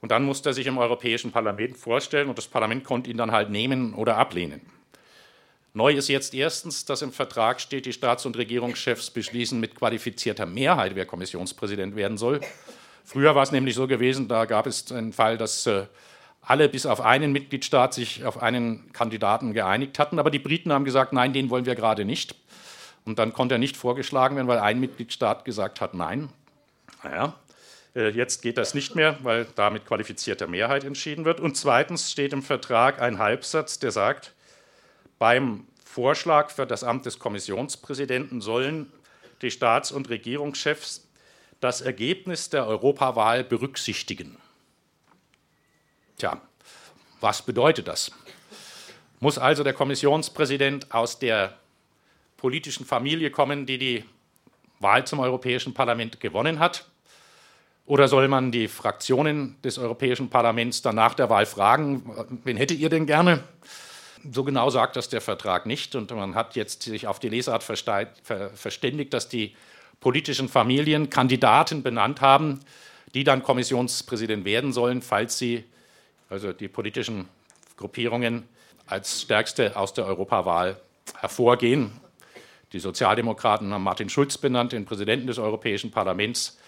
Und dann musste er sich im Europäischen Parlament vorstellen und das Parlament konnte ihn dann halt nehmen oder ablehnen. Neu ist jetzt erstens, dass im Vertrag steht, die Staats- und Regierungschefs beschließen mit qualifizierter Mehrheit, wer Kommissionspräsident werden soll. Früher war es nämlich so gewesen, da gab es einen Fall, dass äh, alle bis auf einen Mitgliedstaat sich auf einen Kandidaten geeinigt hatten, aber die Briten haben gesagt, nein, den wollen wir gerade nicht. Und dann konnte er nicht vorgeschlagen werden, weil ein Mitgliedstaat gesagt hat, nein. Naja, äh, jetzt geht das nicht mehr, weil da mit qualifizierter Mehrheit entschieden wird. Und zweitens steht im Vertrag ein Halbsatz, der sagt, beim Vorschlag für das Amt des Kommissionspräsidenten sollen die Staats- und Regierungschefs das Ergebnis der Europawahl berücksichtigen. Tja, was bedeutet das? Muss also der Kommissionspräsident aus der politischen Familie kommen, die die Wahl zum Europäischen Parlament gewonnen hat? Oder soll man die Fraktionen des Europäischen Parlaments dann nach der Wahl fragen, wen hättet ihr denn gerne? So genau sagt das der Vertrag nicht. Und man hat jetzt sich auf die Lesart verständigt, dass die politischen Familien Kandidaten benannt haben, die dann Kommissionspräsident werden sollen, falls sie, also die politischen Gruppierungen, als stärkste aus der Europawahl hervorgehen. Die Sozialdemokraten haben Martin Schulz benannt, den Präsidenten des Europäischen Parlaments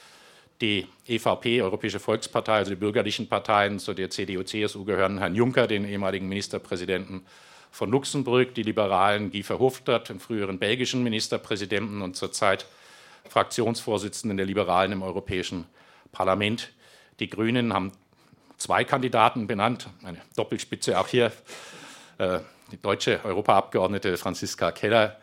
die EVP, Europäische Volkspartei, also die bürgerlichen Parteien, zu der CDU, CSU gehören Herrn Juncker, den ehemaligen Ministerpräsidenten von Luxemburg, die Liberalen Guy Verhofstadt, den früheren belgischen Ministerpräsidenten und zurzeit Fraktionsvorsitzenden der Liberalen im Europäischen Parlament. Die Grünen haben zwei Kandidaten benannt, eine Doppelspitze auch hier, äh, die deutsche Europaabgeordnete Franziska Keller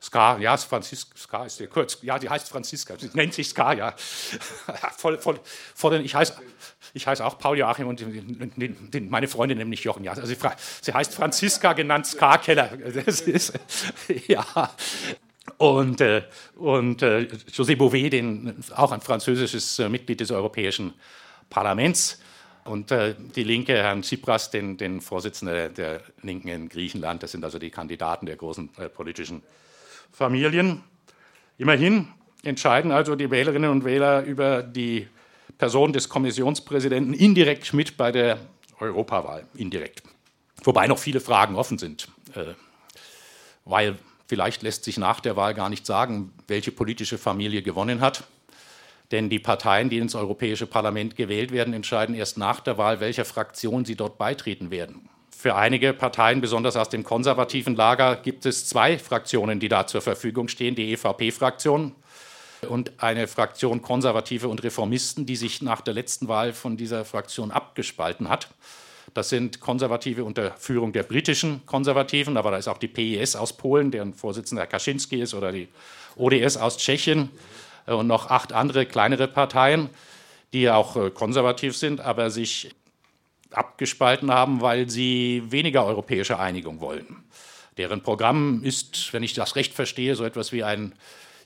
Ska, ja, Franziska, Ska ist hier kurz, ja, die heißt Franziska, sie nennt sich Ska, ja. voll, voll, voll, ich heiße ich heiß auch Paul Joachim und meine Freundin nämlich Jochen. Ja, also sie, sie heißt Franziska, genannt Ska Keller. Das ist, ja. Und, äh, und äh, José Bové, den, auch ein französisches Mitglied des Europäischen Parlaments. Und äh, die Linke, Herrn Tsipras, den, den Vorsitzenden der Linken in Griechenland. Das sind also die Kandidaten der großen äh, politischen Familien. Immerhin entscheiden also die Wählerinnen und Wähler über die Person des Kommissionspräsidenten indirekt mit bei der Europawahl. Indirekt. Wobei noch viele Fragen offen sind. Äh, weil vielleicht lässt sich nach der Wahl gar nicht sagen, welche politische Familie gewonnen hat. Denn die Parteien, die ins Europäische Parlament gewählt werden, entscheiden erst nach der Wahl, welcher Fraktion sie dort beitreten werden. Für einige Parteien, besonders aus dem konservativen Lager, gibt es zwei Fraktionen, die da zur Verfügung stehen. Die EVP-Fraktion und eine Fraktion Konservative und Reformisten, die sich nach der letzten Wahl von dieser Fraktion abgespalten hat. Das sind Konservative unter Führung der britischen Konservativen, aber da ist auch die PIS aus Polen, deren Vorsitzender Kaczynski ist, oder die ODS aus Tschechien und noch acht andere kleinere Parteien, die auch äh, konservativ sind, aber sich abgespalten haben, weil sie weniger europäische Einigung wollen. Deren Programm ist, wenn ich das recht verstehe, so etwas wie ein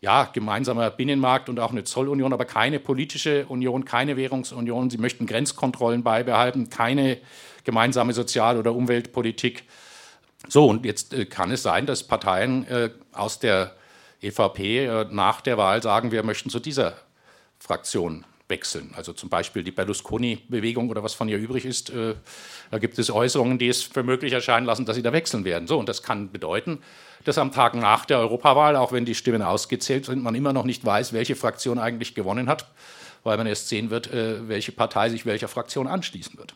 ja, gemeinsamer Binnenmarkt und auch eine Zollunion, aber keine politische Union, keine Währungsunion. Sie möchten Grenzkontrollen beibehalten, keine gemeinsame Sozial- oder Umweltpolitik. So, und jetzt äh, kann es sein, dass Parteien äh, aus der EVP äh, nach der Wahl sagen, wir möchten zu dieser Fraktion wechseln. Also zum Beispiel die Berlusconi-Bewegung oder was von ihr übrig ist, äh, da gibt es Äußerungen, die es für möglich erscheinen lassen, dass sie da wechseln werden. So, und das kann bedeuten, dass am Tag nach der Europawahl, auch wenn die Stimmen ausgezählt sind, man immer noch nicht weiß, welche Fraktion eigentlich gewonnen hat, weil man erst sehen wird, äh, welche Partei sich welcher Fraktion anschließen wird.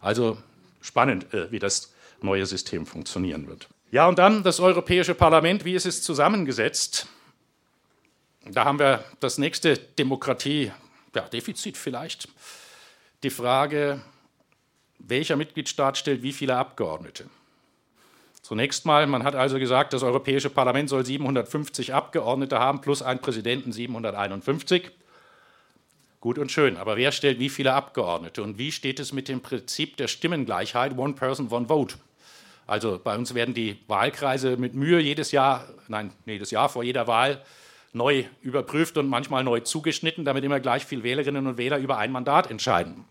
Also spannend, wie das neue System funktionieren wird. Ja, und dann das Europäische Parlament, wie ist es zusammengesetzt? Da haben wir das nächste Demokratie-Defizit ja, vielleicht. Die Frage, welcher Mitgliedstaat stellt wie viele Abgeordnete? Zunächst mal, man hat also gesagt, das Europäische Parlament soll 750 Abgeordnete haben, plus einen Präsidenten 751. Gut und schön, aber wer stellt wie viele Abgeordnete? Und wie steht es mit dem Prinzip der Stimmengleichheit, One Person, One Vote? Also bei uns werden die Wahlkreise mit Mühe jedes Jahr, nein, jedes Jahr vor jeder Wahl neu überprüft und manchmal neu zugeschnitten, damit immer gleich viel Wählerinnen und Wähler über ein Mandat entscheiden.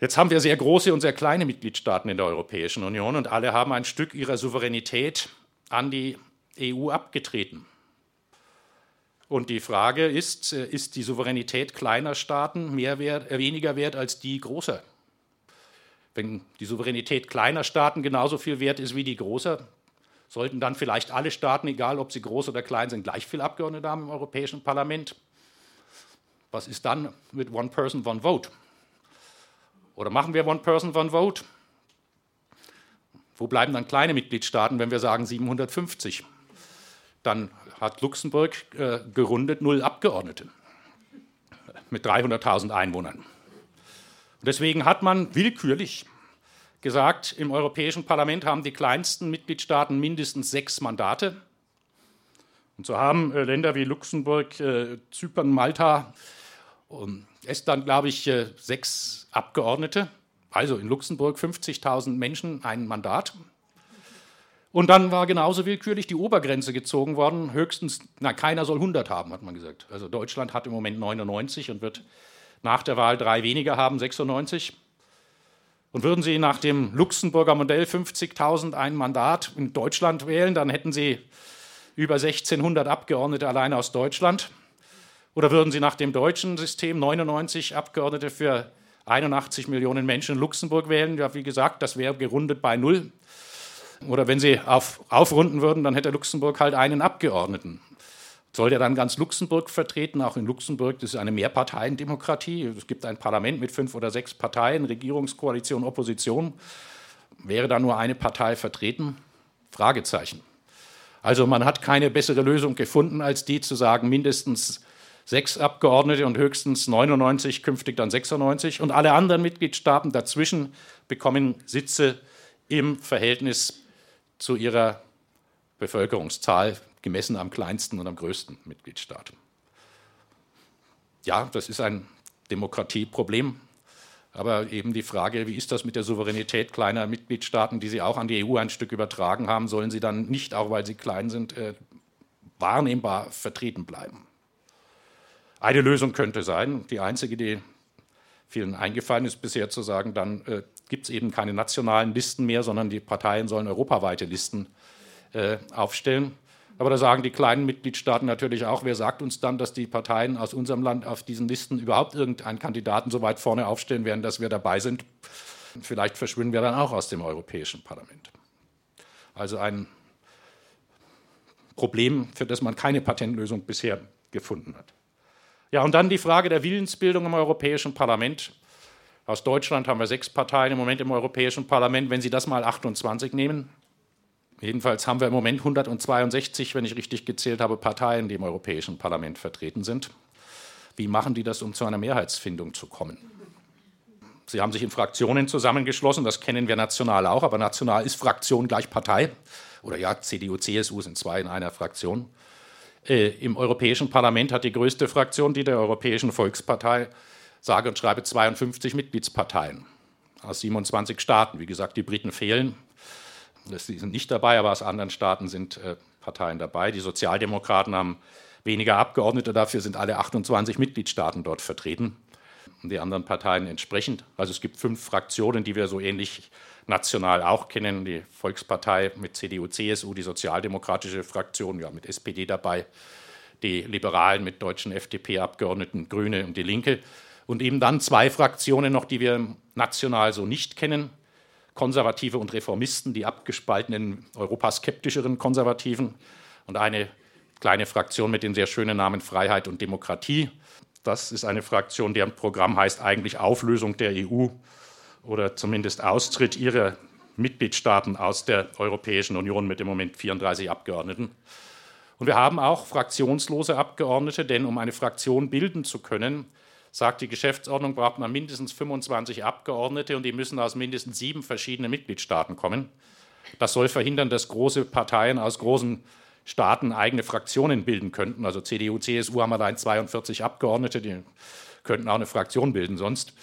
Jetzt haben wir sehr große und sehr kleine Mitgliedstaaten in der Europäischen Union und alle haben ein Stück ihrer Souveränität an die EU abgetreten. Und die Frage ist, äh, ist die Souveränität kleiner Staaten mehr wert, äh, weniger wert als die großer? Wenn die Souveränität kleiner Staaten genauso viel wert ist wie die großer, sollten dann vielleicht alle Staaten, egal ob sie groß oder klein sind, gleich viel Abgeordnete haben im Europäischen Parlament? Was ist dann mit One Person, One Vote? Oder machen wir One Person, One Vote? Wo bleiben dann kleine Mitgliedstaaten, wenn wir sagen 750? Dann hat Luxemburg äh, gerundet null Abgeordnete mit 300.000 Einwohnern. Deswegen hat man willkürlich gesagt, im Europäischen Parlament haben die kleinsten Mitgliedstaaten mindestens sechs Mandate. Und so haben äh, Länder wie Luxemburg, äh, Zypern, Malta, und Estland, glaube ich, äh, sechs Abgeordnete. Also in Luxemburg 50.000 Menschen ein Mandat. Und dann war genauso willkürlich die Obergrenze gezogen worden. Höchstens, na, keiner soll 100 haben, hat man gesagt. Also Deutschland hat im Moment 99 und wird nach der Wahl drei weniger haben, 96. Und würden Sie nach dem Luxemburger Modell 50.000 ein Mandat in Deutschland wählen, dann hätten Sie über 1600 Abgeordnete allein aus Deutschland. Oder würden Sie nach dem deutschen System 99 Abgeordnete für 81 Millionen Menschen in Luxemburg wählen? Ja, wie gesagt, das wäre gerundet bei null. Oder wenn Sie auf, aufrunden würden, dann hätte Luxemburg halt einen Abgeordneten. Soll der dann ganz Luxemburg vertreten? Auch in Luxemburg, das ist eine Mehrparteiendemokratie. Es gibt ein Parlament mit fünf oder sechs Parteien, Regierungskoalition, Opposition. Wäre da nur eine Partei vertreten? Fragezeichen. Also man hat keine bessere Lösung gefunden, als die zu sagen, mindestens sechs Abgeordnete und höchstens 99, künftig dann 96. Und alle anderen Mitgliedstaaten dazwischen bekommen Sitze im Verhältnis zu ihrer Bevölkerungszahl gemessen am kleinsten und am größten Mitgliedstaat. Ja, das ist ein Demokratieproblem, aber eben die Frage, wie ist das mit der Souveränität kleiner Mitgliedstaaten, die sie auch an die EU ein Stück übertragen haben, sollen sie dann nicht, auch weil sie klein sind, äh, wahrnehmbar vertreten bleiben? Eine Lösung könnte sein, die einzige, die vielen eingefallen ist bisher zu sagen, dann äh, gibt es eben keine nationalen Listen mehr, sondern die Parteien sollen europaweite Listen äh, aufstellen. Aber da sagen die kleinen Mitgliedstaaten natürlich auch, wer sagt uns dann, dass die Parteien aus unserem Land auf diesen Listen überhaupt irgendeinen Kandidaten so weit vorne aufstellen werden, dass wir dabei sind. Vielleicht verschwinden wir dann auch aus dem Europäischen Parlament. Also ein Problem, für das man keine Patentlösung bisher gefunden hat. Ja, und dann die Frage der Willensbildung im Europäischen Parlament. Aus Deutschland haben wir sechs Parteien im Moment im Europäischen Parlament. Wenn Sie das mal 28 nehmen, jedenfalls haben wir im Moment 162, wenn ich richtig gezählt habe, Parteien, die im Europäischen Parlament vertreten sind. Wie machen die das, um zu einer Mehrheitsfindung zu kommen? Sie haben sich in Fraktionen zusammengeschlossen, das kennen wir national auch, aber national ist Fraktion gleich Partei. Oder ja, CDU, CSU sind zwei in einer Fraktion. Äh, Im Europäischen Parlament hat die größte Fraktion, die der Europäischen Volkspartei, sage und schreibe 52 Mitgliedsparteien aus 27 Staaten. Wie gesagt, die Briten fehlen. Sie sind nicht dabei, aber aus anderen Staaten sind äh, Parteien dabei. Die Sozialdemokraten haben weniger Abgeordnete, dafür sind alle 28 Mitgliedstaaten dort vertreten. Und die anderen Parteien entsprechend. Also es gibt fünf Fraktionen, die wir so ähnlich national auch kennen. Die Volkspartei mit CDU, CSU, die Sozialdemokratische Fraktion, ja, mit SPD dabei, die Liberalen mit deutschen FDP-Abgeordneten, Grüne und die Linke. Und eben dann zwei Fraktionen noch, die wir national so nicht kennen. Konservative und Reformisten, die abgespaltenen, europaskeptischeren Konservativen und eine kleine Fraktion mit dem sehr schönen Namen Freiheit und Demokratie. Das ist eine Fraktion, deren Programm heißt eigentlich Auflösung der EU oder zumindest Austritt ihrer Mitgliedstaaten aus der Europäischen Union mit im Moment 34 Abgeordneten. Und wir haben auch fraktionslose Abgeordnete, denn um eine Fraktion bilden zu können, sagt die Geschäftsordnung, braucht man mindestens 25 Abgeordnete und die müssen aus mindestens sieben verschiedenen Mitgliedstaaten kommen. Das soll verhindern, dass große Parteien aus großen Staaten eigene Fraktionen bilden könnten. Also CDU, CSU haben allein 42 Abgeordnete, die könnten auch eine Fraktion bilden sonst,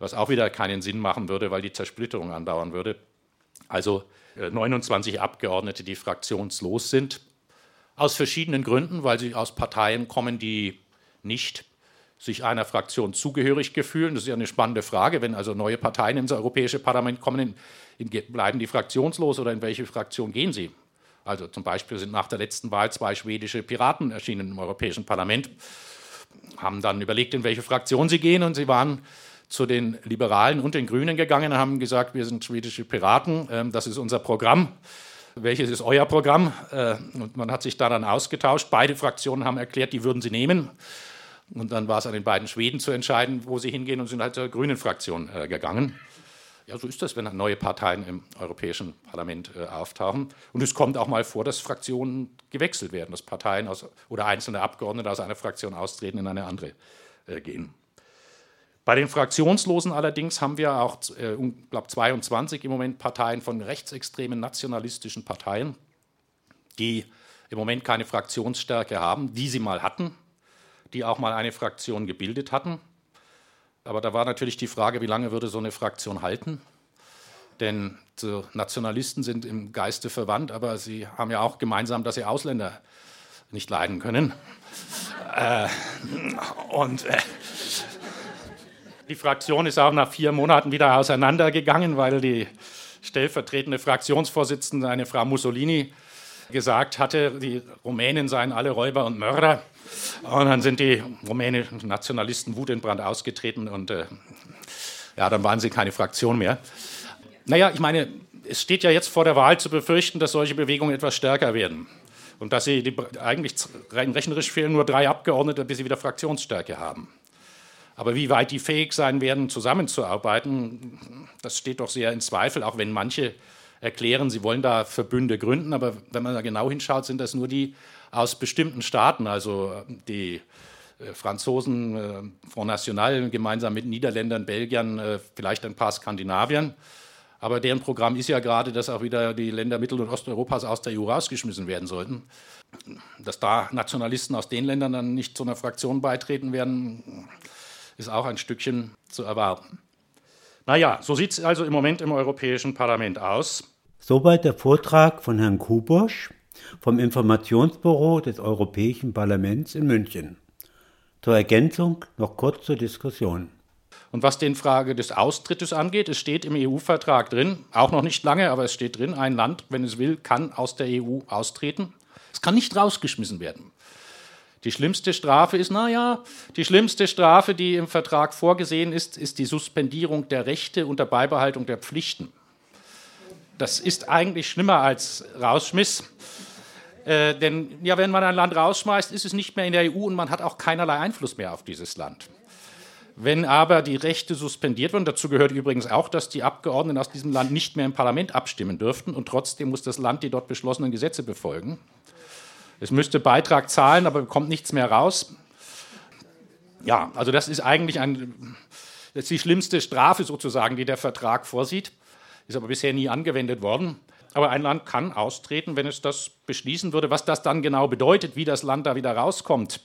was auch wieder keinen Sinn machen würde, weil die Zersplitterung andauern würde. Also 29 äh, Abgeordnete, die fraktionslos sind, aus verschiedenen Gründen, weil sie aus Parteien kommen, die nicht sich einer Fraktion zugehörig gefühlen. Das ist ja eine spannende Frage. Wenn also neue Parteien ins Europäische Parlament kommen, in, in, bleiben die fraktionslos oder in welche Fraktion gehen sie? Also zum Beispiel sind nach der letzten Wahl zwei schwedische Piraten erschienen im Europäischen Parlament, haben dann überlegt, in welche Fraktion sie gehen und sie waren zu den Liberalen und den Grünen gegangen und haben gesagt, wir sind schwedische Piraten, ähm, das ist unser Programm. Welches ist euer Programm? Äh, und man hat sich da dann ausgetauscht. Beide Fraktionen haben erklärt, die würden sie nehmen. Und dann war es an den beiden Schweden zu entscheiden, wo sie hingehen und sind halt zur grünen Fraktion äh, gegangen. Ja, so ist das, wenn neue Parteien im Europäischen Parlament äh, auftauchen. Und es kommt auch mal vor, dass Fraktionen gewechselt werden, dass Parteien aus, oder einzelne Abgeordnete aus einer Fraktion austreten, in eine andere äh, gehen. Bei den Fraktionslosen allerdings haben wir auch, äh, glaube 22 im Moment Parteien von rechtsextremen nationalistischen Parteien, die im Moment keine Fraktionsstärke haben, die sie mal hatten, die auch mal eine Fraktion gebildet hatten. Aber da war natürlich die Frage, wie lange würde so eine Fraktion halten? Denn Nationalisten sind im Geiste verwandt, aber sie haben ja auch gemeinsam, dass sie Ausländer nicht leiden können. äh, und äh, die Fraktion ist auch nach vier Monaten wieder auseinandergegangen, weil die stellvertretende Fraktionsvorsitzende, eine Frau Mussolini, gesagt hatte, die Rumänen seien alle Räuber und Mörder. Und dann sind die rumänischen Nationalisten wutentbrannt ausgetreten und äh, ja, dann waren sie keine Fraktion mehr. Naja, ich meine, es steht ja jetzt vor der Wahl zu befürchten, dass solche Bewegungen etwas stärker werden. Und dass sie die, eigentlich rein rechnerisch fehlen nur drei Abgeordnete, bis sie wieder Fraktionsstärke haben. Aber wie weit die fähig sein werden, zusammenzuarbeiten, das steht doch sehr in Zweifel, auch wenn manche erklären, sie wollen da Verbünde gründen. Aber wenn man da genau hinschaut, sind das nur die aus bestimmten Staaten, also äh, die äh, Franzosen, äh, Front National gemeinsam mit Niederländern, Belgiern, vielleicht ein paar Skandinaviern. Aber deren Programm ist ja gerade, dass auch wieder die Länder Mittel- und Osteuropas aus der EU rausgeschmissen werden sollten. Dass da Nationalisten aus den Ländern dann nicht zu einer Fraktion beitreten werden, ist auch ein Stückchen zu erwarten. Naja, so sieht es also im Moment im Europäischen Parlament aus. Soweit der Vortrag von Herrn Kubosch vom Informationsbüro des Europäischen Parlaments in München. Zur Ergänzung noch kurz zur Diskussion. Und was den Frage des Austrittes angeht, es steht im EU-Vertrag drin, auch noch nicht lange, aber es steht drin, ein Land, wenn es will, kann aus der EU austreten. Es kann nicht rausgeschmissen werden. Die schlimmste Strafe ist, naja, die schlimmste Strafe, die im Vertrag vorgesehen ist, ist die Suspendierung der Rechte unter Beibehaltung der Pflichten. Das ist eigentlich schlimmer als Rausschmiss. Äh, denn ja, wenn man ein Land rausschmeißt, ist es nicht mehr in der EU und man hat auch keinerlei Einfluss mehr auf dieses Land. Wenn aber die Rechte suspendiert werden, dazu gehört übrigens auch, dass die Abgeordneten aus diesem Land nicht mehr im Parlament abstimmen dürften und trotzdem muss das Land die dort beschlossenen Gesetze befolgen. Es müsste Beitrag zahlen, aber bekommt nichts mehr raus. Ja, also das ist eigentlich ein, das ist die schlimmste Strafe sozusagen, die der Vertrag vorsieht, ist aber bisher nie angewendet worden. Aber ein Land kann austreten, wenn es das beschließen würde. Was das dann genau bedeutet, wie das Land da wieder rauskommt,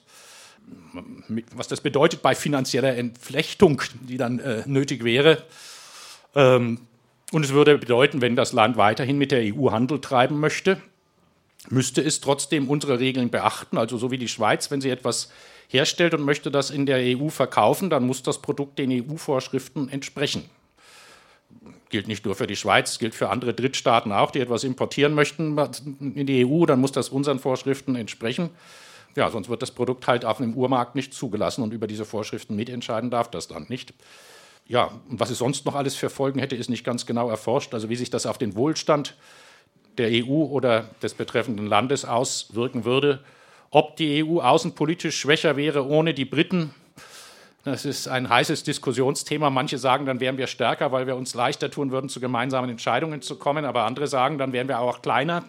was das bedeutet bei finanzieller Entflechtung, die dann äh, nötig wäre. Ähm, und es würde bedeuten, wenn das Land weiterhin mit der EU Handel treiben möchte, müsste es trotzdem unsere Regeln beachten. Also so wie die Schweiz, wenn sie etwas herstellt und möchte das in der EU verkaufen, dann muss das Produkt den EU-Vorschriften entsprechen. Gilt nicht nur für die Schweiz, gilt für andere Drittstaaten auch, die etwas importieren möchten in die EU, dann muss das unseren Vorschriften entsprechen. Ja, sonst wird das Produkt halt auf dem Urmarkt nicht zugelassen und über diese Vorschriften mitentscheiden darf das Land nicht. Ja, und was es sonst noch alles für Folgen hätte, ist nicht ganz genau erforscht. Also wie sich das auf den Wohlstand der EU oder des betreffenden Landes auswirken würde. Ob die EU außenpolitisch schwächer wäre ohne die Briten, das ist ein heißes Diskussionsthema. Manche sagen, dann wären wir stärker, weil wir uns leichter tun würden, zu gemeinsamen Entscheidungen zu kommen. Aber andere sagen, dann wären wir auch kleiner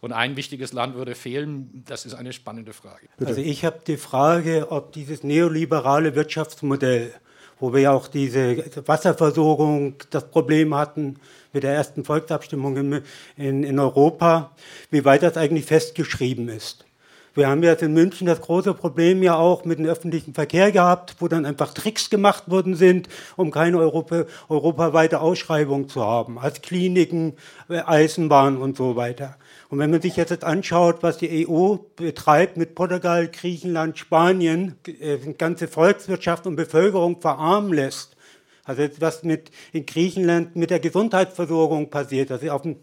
und ein wichtiges Land würde fehlen? Das ist eine spannende Frage. Also ich habe die Frage, ob dieses neoliberale Wirtschaftsmodell, wo wir ja auch diese Wasserversorgung das Problem hatten mit der ersten Volksabstimmung in, in, in Europa, wie weit das eigentlich festgeschrieben ist. Wir haben jetzt in München das große Problem ja auch mit dem öffentlichen Verkehr gehabt, wo dann einfach Tricks gemacht worden sind, um keine Europa, europaweite Ausschreibung zu haben, als Kliniken, Eisenbahn und so weiter. Und wenn man sich jetzt anschaut, was die EU betreibt mit Portugal, Griechenland, Spanien, äh, ganze Volkswirtschaft und Bevölkerung verarmen lässt, also was mit in Griechenland mit der Gesundheitsversorgung passiert, dass sie auf dem,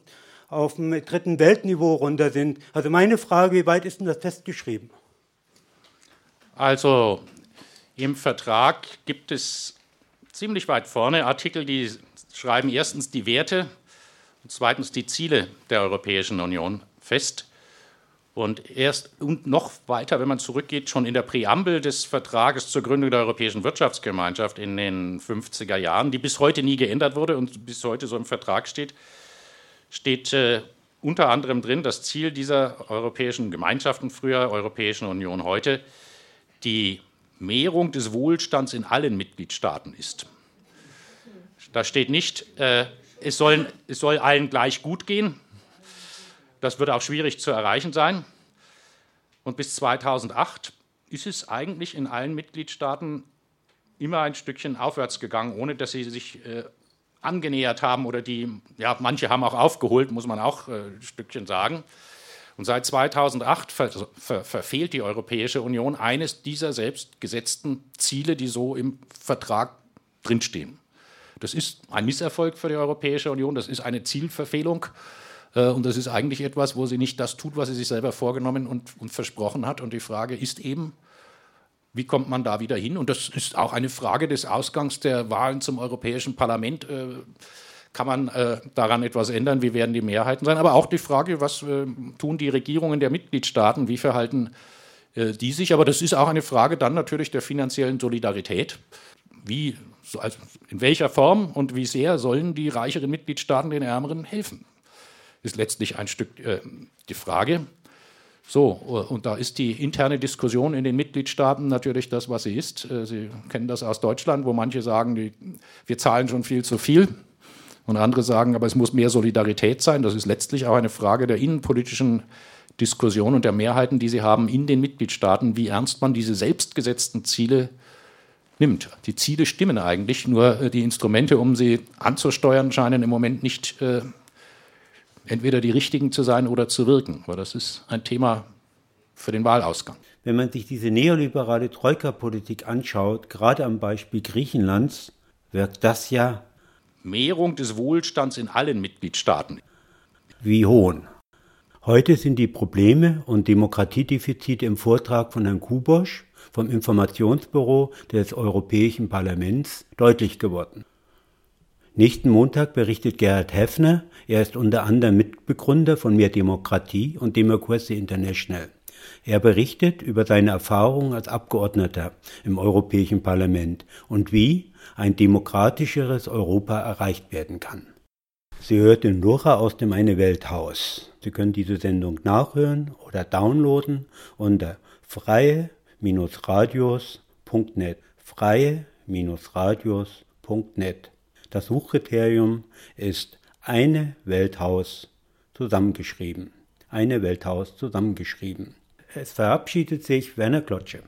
auf dem dritten Weltniveau runter sind. Also meine Frage, wie weit ist denn das festgeschrieben? Also im Vertrag gibt es ziemlich weit vorne Artikel, die schreiben erstens die Werte und zweitens die Ziele der Europäischen Union fest. Und erst und noch weiter, wenn man zurückgeht, schon in der Präambel des Vertrages zur Gründung der Europäischen Wirtschaftsgemeinschaft in den 50er Jahren, die bis heute nie geändert wurde und bis heute so im Vertrag steht, steht äh, unter anderem drin, das Ziel dieser europäischen Gemeinschaften, früher Europäischen Union heute, die Mehrung des Wohlstands in allen Mitgliedstaaten ist. Da steht nicht, äh, es, sollen, es soll allen gleich gut gehen. Das wird auch schwierig zu erreichen sein. Und bis 2008 ist es eigentlich in allen Mitgliedstaaten immer ein Stückchen aufwärts gegangen, ohne dass sie sich äh, angenähert haben oder die, ja, manche haben auch aufgeholt, muss man auch äh, ein Stückchen sagen. Und seit 2008 ver ver verfehlt die Europäische Union eines dieser selbst gesetzten Ziele, die so im Vertrag drinstehen. Das ist ein Misserfolg für die Europäische Union, das ist eine Zielverfehlung. Äh, und das ist eigentlich etwas, wo sie nicht das tut, was sie sich selber vorgenommen und, und versprochen hat. Und die Frage ist eben, wie kommt man da wieder hin? Und das ist auch eine Frage des Ausgangs der Wahlen zum Europäischen Parlament. Äh, kann man äh, daran etwas ändern? Wie werden die Mehrheiten sein? Aber auch die Frage, was tun die Regierungen der Mitgliedstaaten? Wie verhalten die sich? Aber das ist auch eine Frage dann natürlich der finanziellen Solidarität. Wie also in welcher Form und wie sehr sollen die reicheren Mitgliedstaaten den Ärmeren helfen? Ist letztlich ein Stück äh, die Frage. So, und da ist die interne Diskussion in den Mitgliedstaaten natürlich das, was sie ist. Äh, sie kennen das aus Deutschland, wo manche sagen, die, wir zahlen schon viel zu viel. Und andere sagen, aber es muss mehr Solidarität sein. Das ist letztlich auch eine Frage der innenpolitischen Diskussion und der Mehrheiten, die sie haben in den Mitgliedstaaten, wie ernst man diese selbstgesetzten Ziele nimmt. Die Ziele stimmen eigentlich, nur äh, die Instrumente, um sie anzusteuern, scheinen im Moment nicht äh, entweder die richtigen zu sein oder zu wirken. Aber das ist ein Thema für den Wahlausgang. Wenn man sich diese neoliberale Troika-Politik anschaut, gerade am Beispiel Griechenlands, wirkt das ja Mehrung des Wohlstands in allen Mitgliedstaaten. Wie Hohn. Heute sind die Probleme und Demokratiedefizite im Vortrag von Herrn Kubosch vom Informationsbüro des Europäischen Parlaments deutlich geworden. Nächsten Montag berichtet Gerhard Heffner, er ist unter anderem Mitbegründer von Mehr Demokratie und Democracy International. Er berichtet über seine Erfahrungen als Abgeordneter im Europäischen Parlament und wie ein demokratischeres Europa erreicht werden kann. Sie hört den Lora aus dem Eine Welthaus. Sie können diese Sendung nachhören oder downloaden unter freie-radios.net. freie-radios.net. Das Suchkriterium ist eine Welthaus zusammengeschrieben. Eine Welthaus zusammengeschrieben. Es verabschiedet sich Werner Klotsche.